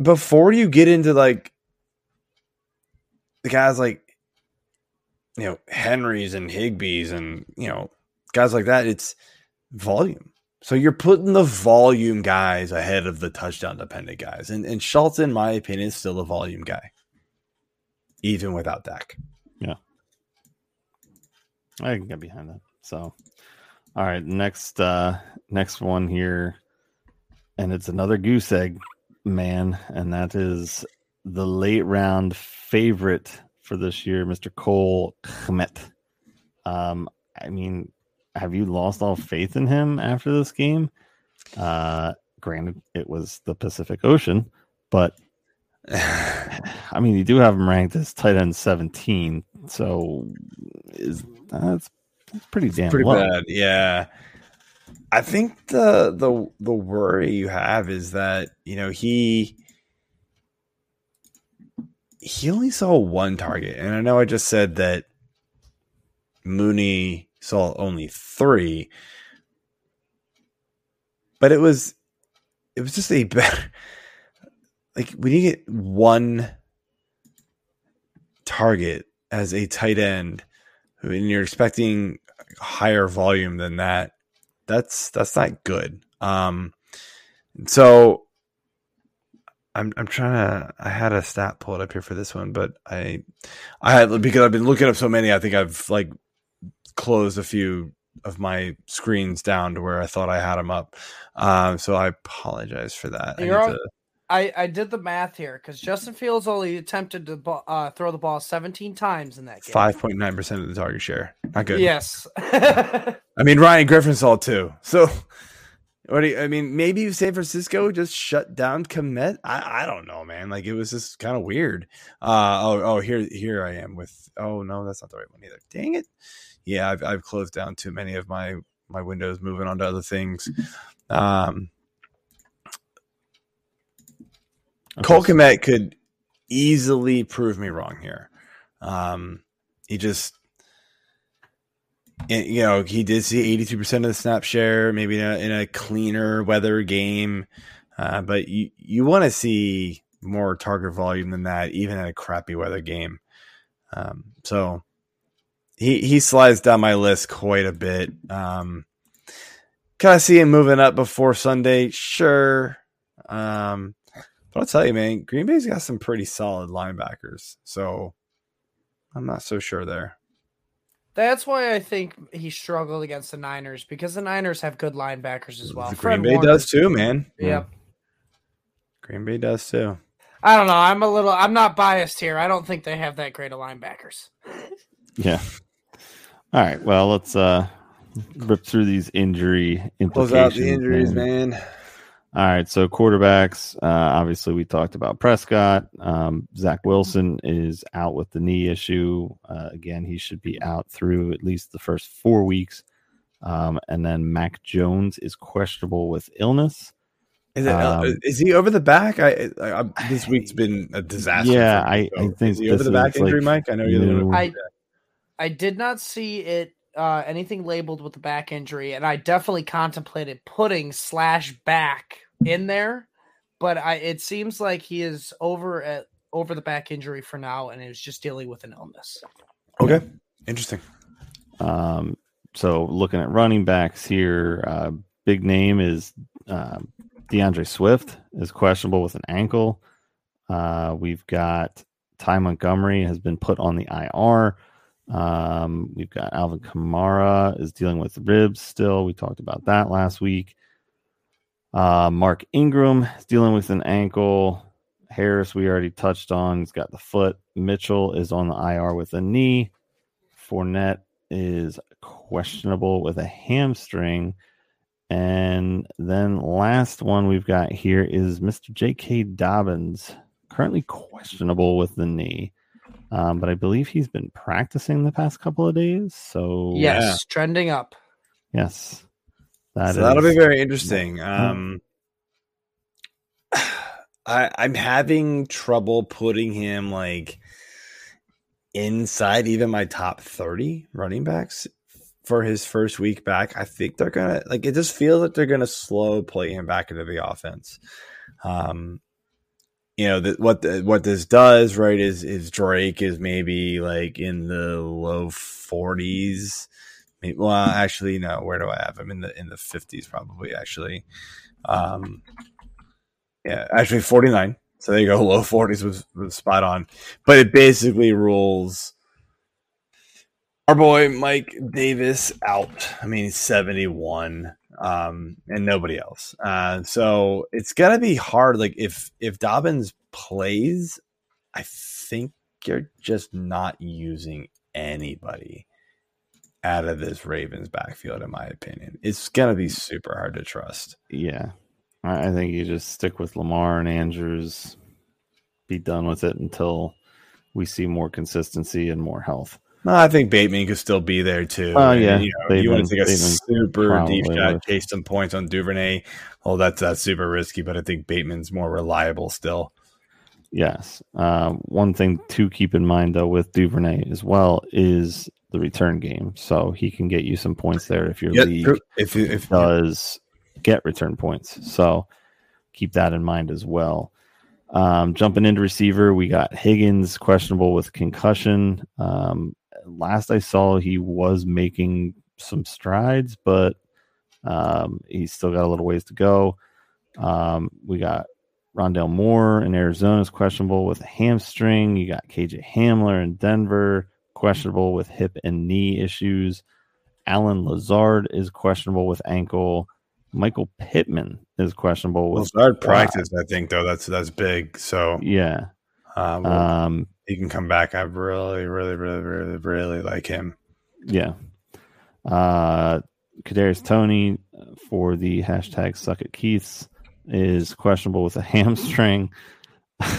before you get into like the guys like, you know, Henry's and Higbee's and, you know, guys like that, it's volume. So you're putting the volume guys ahead of the touchdown dependent guys. And, and Schultz, in my opinion, is still a volume guy, even without Dak.
I can get behind that. So, all right, next uh next one here, and it's another goose egg, man, and that is the late round favorite for this year, Mr. Cole Kmet. Um, I mean, have you lost all faith in him after this game? Uh, granted, it was the Pacific Ocean, but I mean, you do have him ranked as tight end 17. So is that's, that's pretty damn
pretty
low.
bad. Yeah. I think the the the worry you have is that, you know, he he only saw one target. And I know I just said that Mooney saw only 3. But it was it was just a better like when you get one target as a tight end and you're expecting higher volume than that, that's that's not good. Um, so I'm I'm trying to. I had a stat pulled up here for this one, but I I had because I've been looking up so many. I think I've like closed a few of my screens down to where I thought I had them up. Um, so I apologize for that.
You're all-
to-
I, I did the math here because Justin Fields only attempted to uh, throw the ball 17 times in that game.
Five point nine percent of the target share. Not good.
Yes.
I mean, Ryan Griffin saw too. So, what do you, I mean, maybe San Francisco just shut down Kmet. I, I don't know, man. Like it was just kind of weird. Uh, oh, oh, here, here I am with. Oh no, that's not the right one either. Dang it. Yeah, I've, I've closed down too many of my my windows, moving on to other things. Um, Cole Kmet could easily prove me wrong here. Um, he just you know, he did see 82% of the snap share, maybe in a, in a cleaner weather game. Uh, but you, you want to see more target volume than that, even in a crappy weather game. Um, so he, he slides down my list quite a bit. Um, can I see him moving up before Sunday? Sure. Um, but I'll tell you, man, Green Bay's got some pretty solid linebackers. So I'm not so sure there.
That's why I think he struggled against the Niners because the Niners have good linebackers as well.
The
Fred
Green Bay
Warner-
does too, man.
Yep.
Green Bay does too.
I don't know. I'm a little. I'm not biased here. I don't think they have that great of linebackers.
Yeah. All right. Well, let's uh rip through these injury implications.
Close out the injuries,
man.
man.
All right, so quarterbacks. Uh, obviously, we talked about Prescott. Um, Zach Wilson is out with the knee issue. Uh, again, he should be out through at least the first four weeks. Um, and then Mac Jones is questionable with illness.
Is, it, uh,
Um,
is he over the back? I, I, I this week's been a disaster.
Yeah, I- I think
is he over the back injury,
like,
Mike. I know you're the one.
new-
I I did not see it uh, anything labeled with the back injury, and I definitely contemplated putting slash back in there, but I it seems like he is over at over the back injury for now, and is just dealing with an illness.
Okay, interesting.
Um, so looking at running backs here, uh, big name is uh, D'Andre Swift is questionable with an ankle. Uh, we've got Ty Montgomery has been put on the IR. Um, we've got Alvin Kamara is dealing with ribs still. We talked about that last week. Uh, Mark Ingram is dealing with an ankle. Harris, we already touched on. He's got the foot. Mitchell is on the IR with a knee. Fournette is questionable with a hamstring. And then last one we've got here is Mr. J.K. Dobbins, currently questionable with the knee. Um, but I believe he's been practicing the past couple of days. So
Yes, trending up.
yes, that
so that'll be very interesting. Um, I, I'm having trouble putting him like inside even my top 30 running backs for his first week back. I think they're gonna like it just feels like they're gonna slow play him back into the offense. Um, you know that what the, what this does right is is Drake is maybe like in the low 40s. Well, actually, no. Where do I have him in the in the 50s? Probably actually. Um, yeah, actually 49. So there you go. Low 40s was, was spot on. But it basically rules our boy Mike Davis out. I mean, 71 um, and nobody else. Uh, so it's gonna be hard. Like if if Dobbins plays, I think you're just not using anybody out of this Ravens backfield, in my opinion. It's gonna be super hard to trust.
Yeah, I, think you just stick with Lamar and Andrews. Be done with it until we see more consistency and more health.
No, I think Bateman could still be there too.
Oh,
And,
yeah.
you, know, you want to take a
Bateman
super deep shot, chase some points on Duvernay. Oh, that's that's super risky, but I think Bateman's more reliable still.
Yes. Um, one thing to keep in mind, though, with Duvernay as well is the return game. So he can get you some points there if your
Yeah,
league
true. if if
does get return points. So keep that in mind as well. Um, jumping into receiver, we got Higgins questionable with concussion. Um, last I saw, he was making some strides, but um, he's still got a little ways to go. Um, we got Rondale Moore in Arizona is questionable with a hamstring. You got KJ Hamler in Denver, questionable with hip and knee issues. Allen Lazard is questionable with ankle. Michael Pittman is questionable with
start practice, I think though that's that's big. So
yeah.
uh, well,
Um,
he can come back. I really, really, really, really, really like him.
yeah. Uh, Kadarius Toney for the hashtag suck at Keiths is questionable with a hamstring.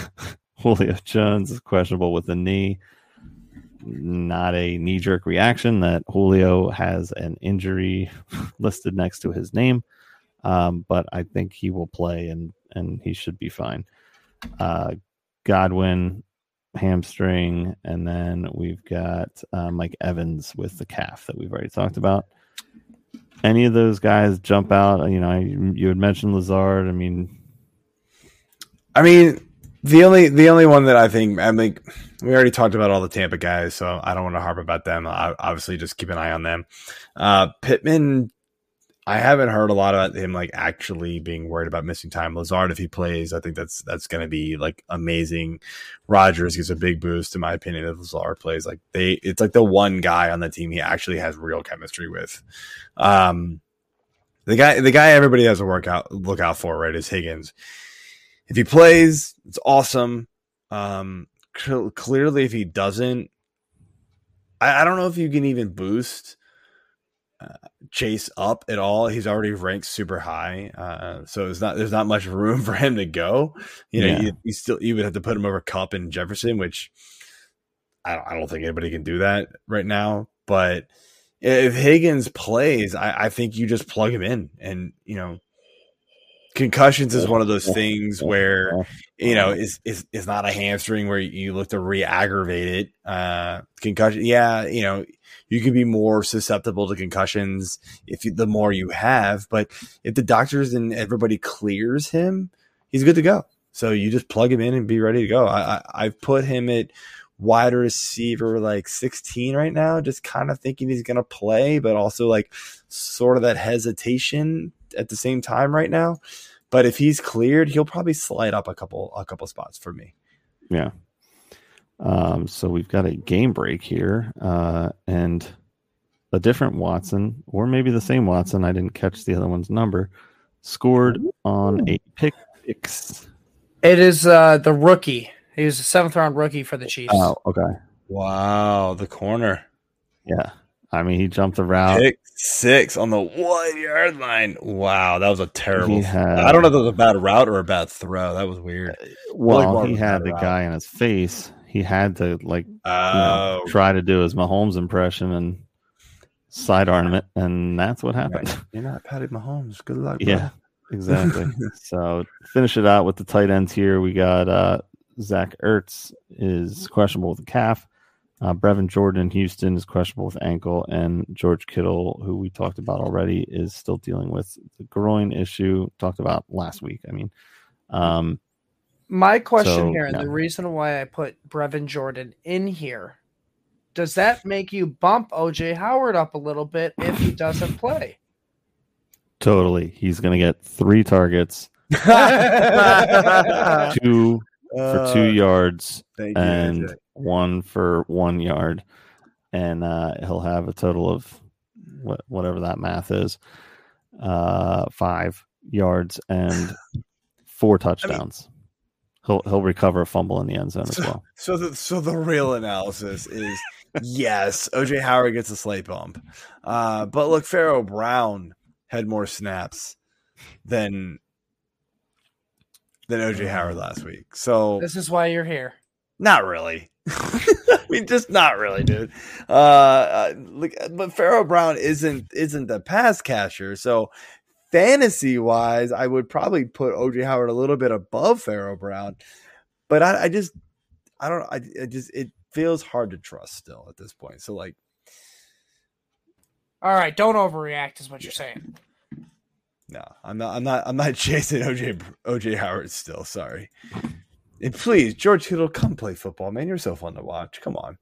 Julio Jones is questionable with a knee. Not a knee jerk reaction that Julio has an injury listed next to his name, um, but I think he will play and and he should be fine. Uh, Godwin hamstring, and then we've got uh, Mike Evans with the calf that we've already talked about. Any of those guys jump out? You know, you, you had mentioned Lazard. I mean,
I mean, the only the only one that I think I think we already talked about all the Tampa guys, so I don't want to harp about them. I, obviously, just keep an eye on them. Uh, Pittman, I haven't heard a lot about him like actually being worried about missing time. Lazard, if he plays, I think that's that's going to be like amazing. Rodgers gives a big boost, in my opinion, if Lazard plays. Like they, it's like the one guy on the team he actually has real chemistry with. Um, the guy, the guy everybody has to work out, look out for, right, is Higgins if he plays, it's awesome. Um, cl- clearly, if he doesn't, I, I don't know if you can even boost uh, Chase up at all. He's already ranked super high, uh, so it's not there's not much room for him to go. You know,
Yeah.
you, you still you would have to put him over Kupp and Jefferson, which I don't, I don't think anybody can do that right now. But if Higgins plays, I, I think you just plug him in, and you know concussions is one of those things where you know is is is not a hamstring where you look to re-aggravate it. Uh, concussion, yeah, you know you can be more susceptible to concussions if you, the more you have. But if the doctors and everybody clears him, he's good to go. So you just plug him in and be ready to go. I, I I've put him at wide receiver like 16 right now, just kind of thinking he's going to play, but also like sort of that hesitation at the same time right now. But if he's cleared, he'll probably slide up a couple a couple spots for me.
Yeah. Um, so we've got a game break here, uh, and a different Watson, or maybe the same Watson. I didn't catch the other one's number. Scored on a pick six.
It is uh, the rookie. He was a seventh round rookie for the Chiefs.
Oh, okay.
Wow, the corner.
Yeah. I mean, he jumped around.
Pick six on the one yard line. Wow, that was a terrible.
Had-
I don't know if that was a bad route or a bad throw. That was weird.
Well,
more
he had the
route.
guy in his face. He had to like you know,
Oh,
try to do his Mahomes impression and sidearm it, and that's what happened.
you're not Patty Mahomes. Good luck.
Yeah, exactly. so finish it out with the tight ends here. We got uh, Zach Ertz is questionable with a calf. Uh, Brevin Jordan in Houston is questionable with ankle, and George Kittle, who we talked about already, is still dealing with the groin issue talked about last week. I mean, um,
My question
So,
here, and
yeah.
the reason why I put Brevin Jordan in here, does that make you bump OJ Howard up a little bit if he doesn't play?
totally, he's going to get three targets, two for two yards,
Uh, you.
and one for one yard, and uh, he'll have a total of what, whatever that math is, uh, five yards and four touchdowns. he'll he'll recover a fumble in the end zone as well.
So the so the real analysis is yes, OJ Howard gets a slight bump. Uh, but look, Pharaoh Brown had more snaps than than OJ Howard last week. So
This is why you're here.
not really. I mean, just not really, dude. Uh, uh, look, but Pharaoh Brown isn't isn't the pass catcher, so fantasy wise, I would probably put OJ Howard a little bit above Pharaoh Brown. But I, I just, I don't, I, I just, it feels hard to trust still at this point. So like,
All right, don't overreact, is what you're saying.
No, I'm not, I'm not, I'm not chasing OJ OJ Howard still. Sorry. And please, George Kittle, come play football, man. You're so fun to watch. Come on.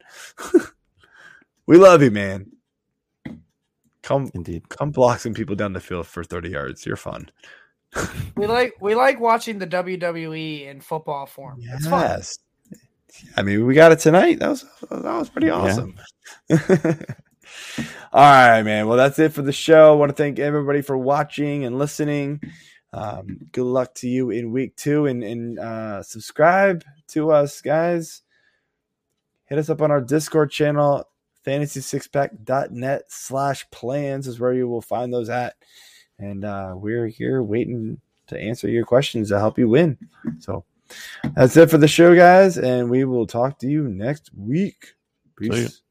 we love you, man. Come
Indeed.
come block some people down the field for 30 yards. You're fun.
We like we like watching the WWE in football form. It's fun.
Yes. I mean, we got it tonight. That was that was pretty awesome. All right, man. Well, that's it for the show. I want to thank everybody for watching and listening. Um, good luck to you in week two, and and uh, subscribe to us, guys. Hit us up on our Discord channel, fantasy6pack.net slash plans is where you will find those at. And uh, we're here waiting to answer your questions to help you win. So that's it for the show, guys, and we will talk to you next week. Peace.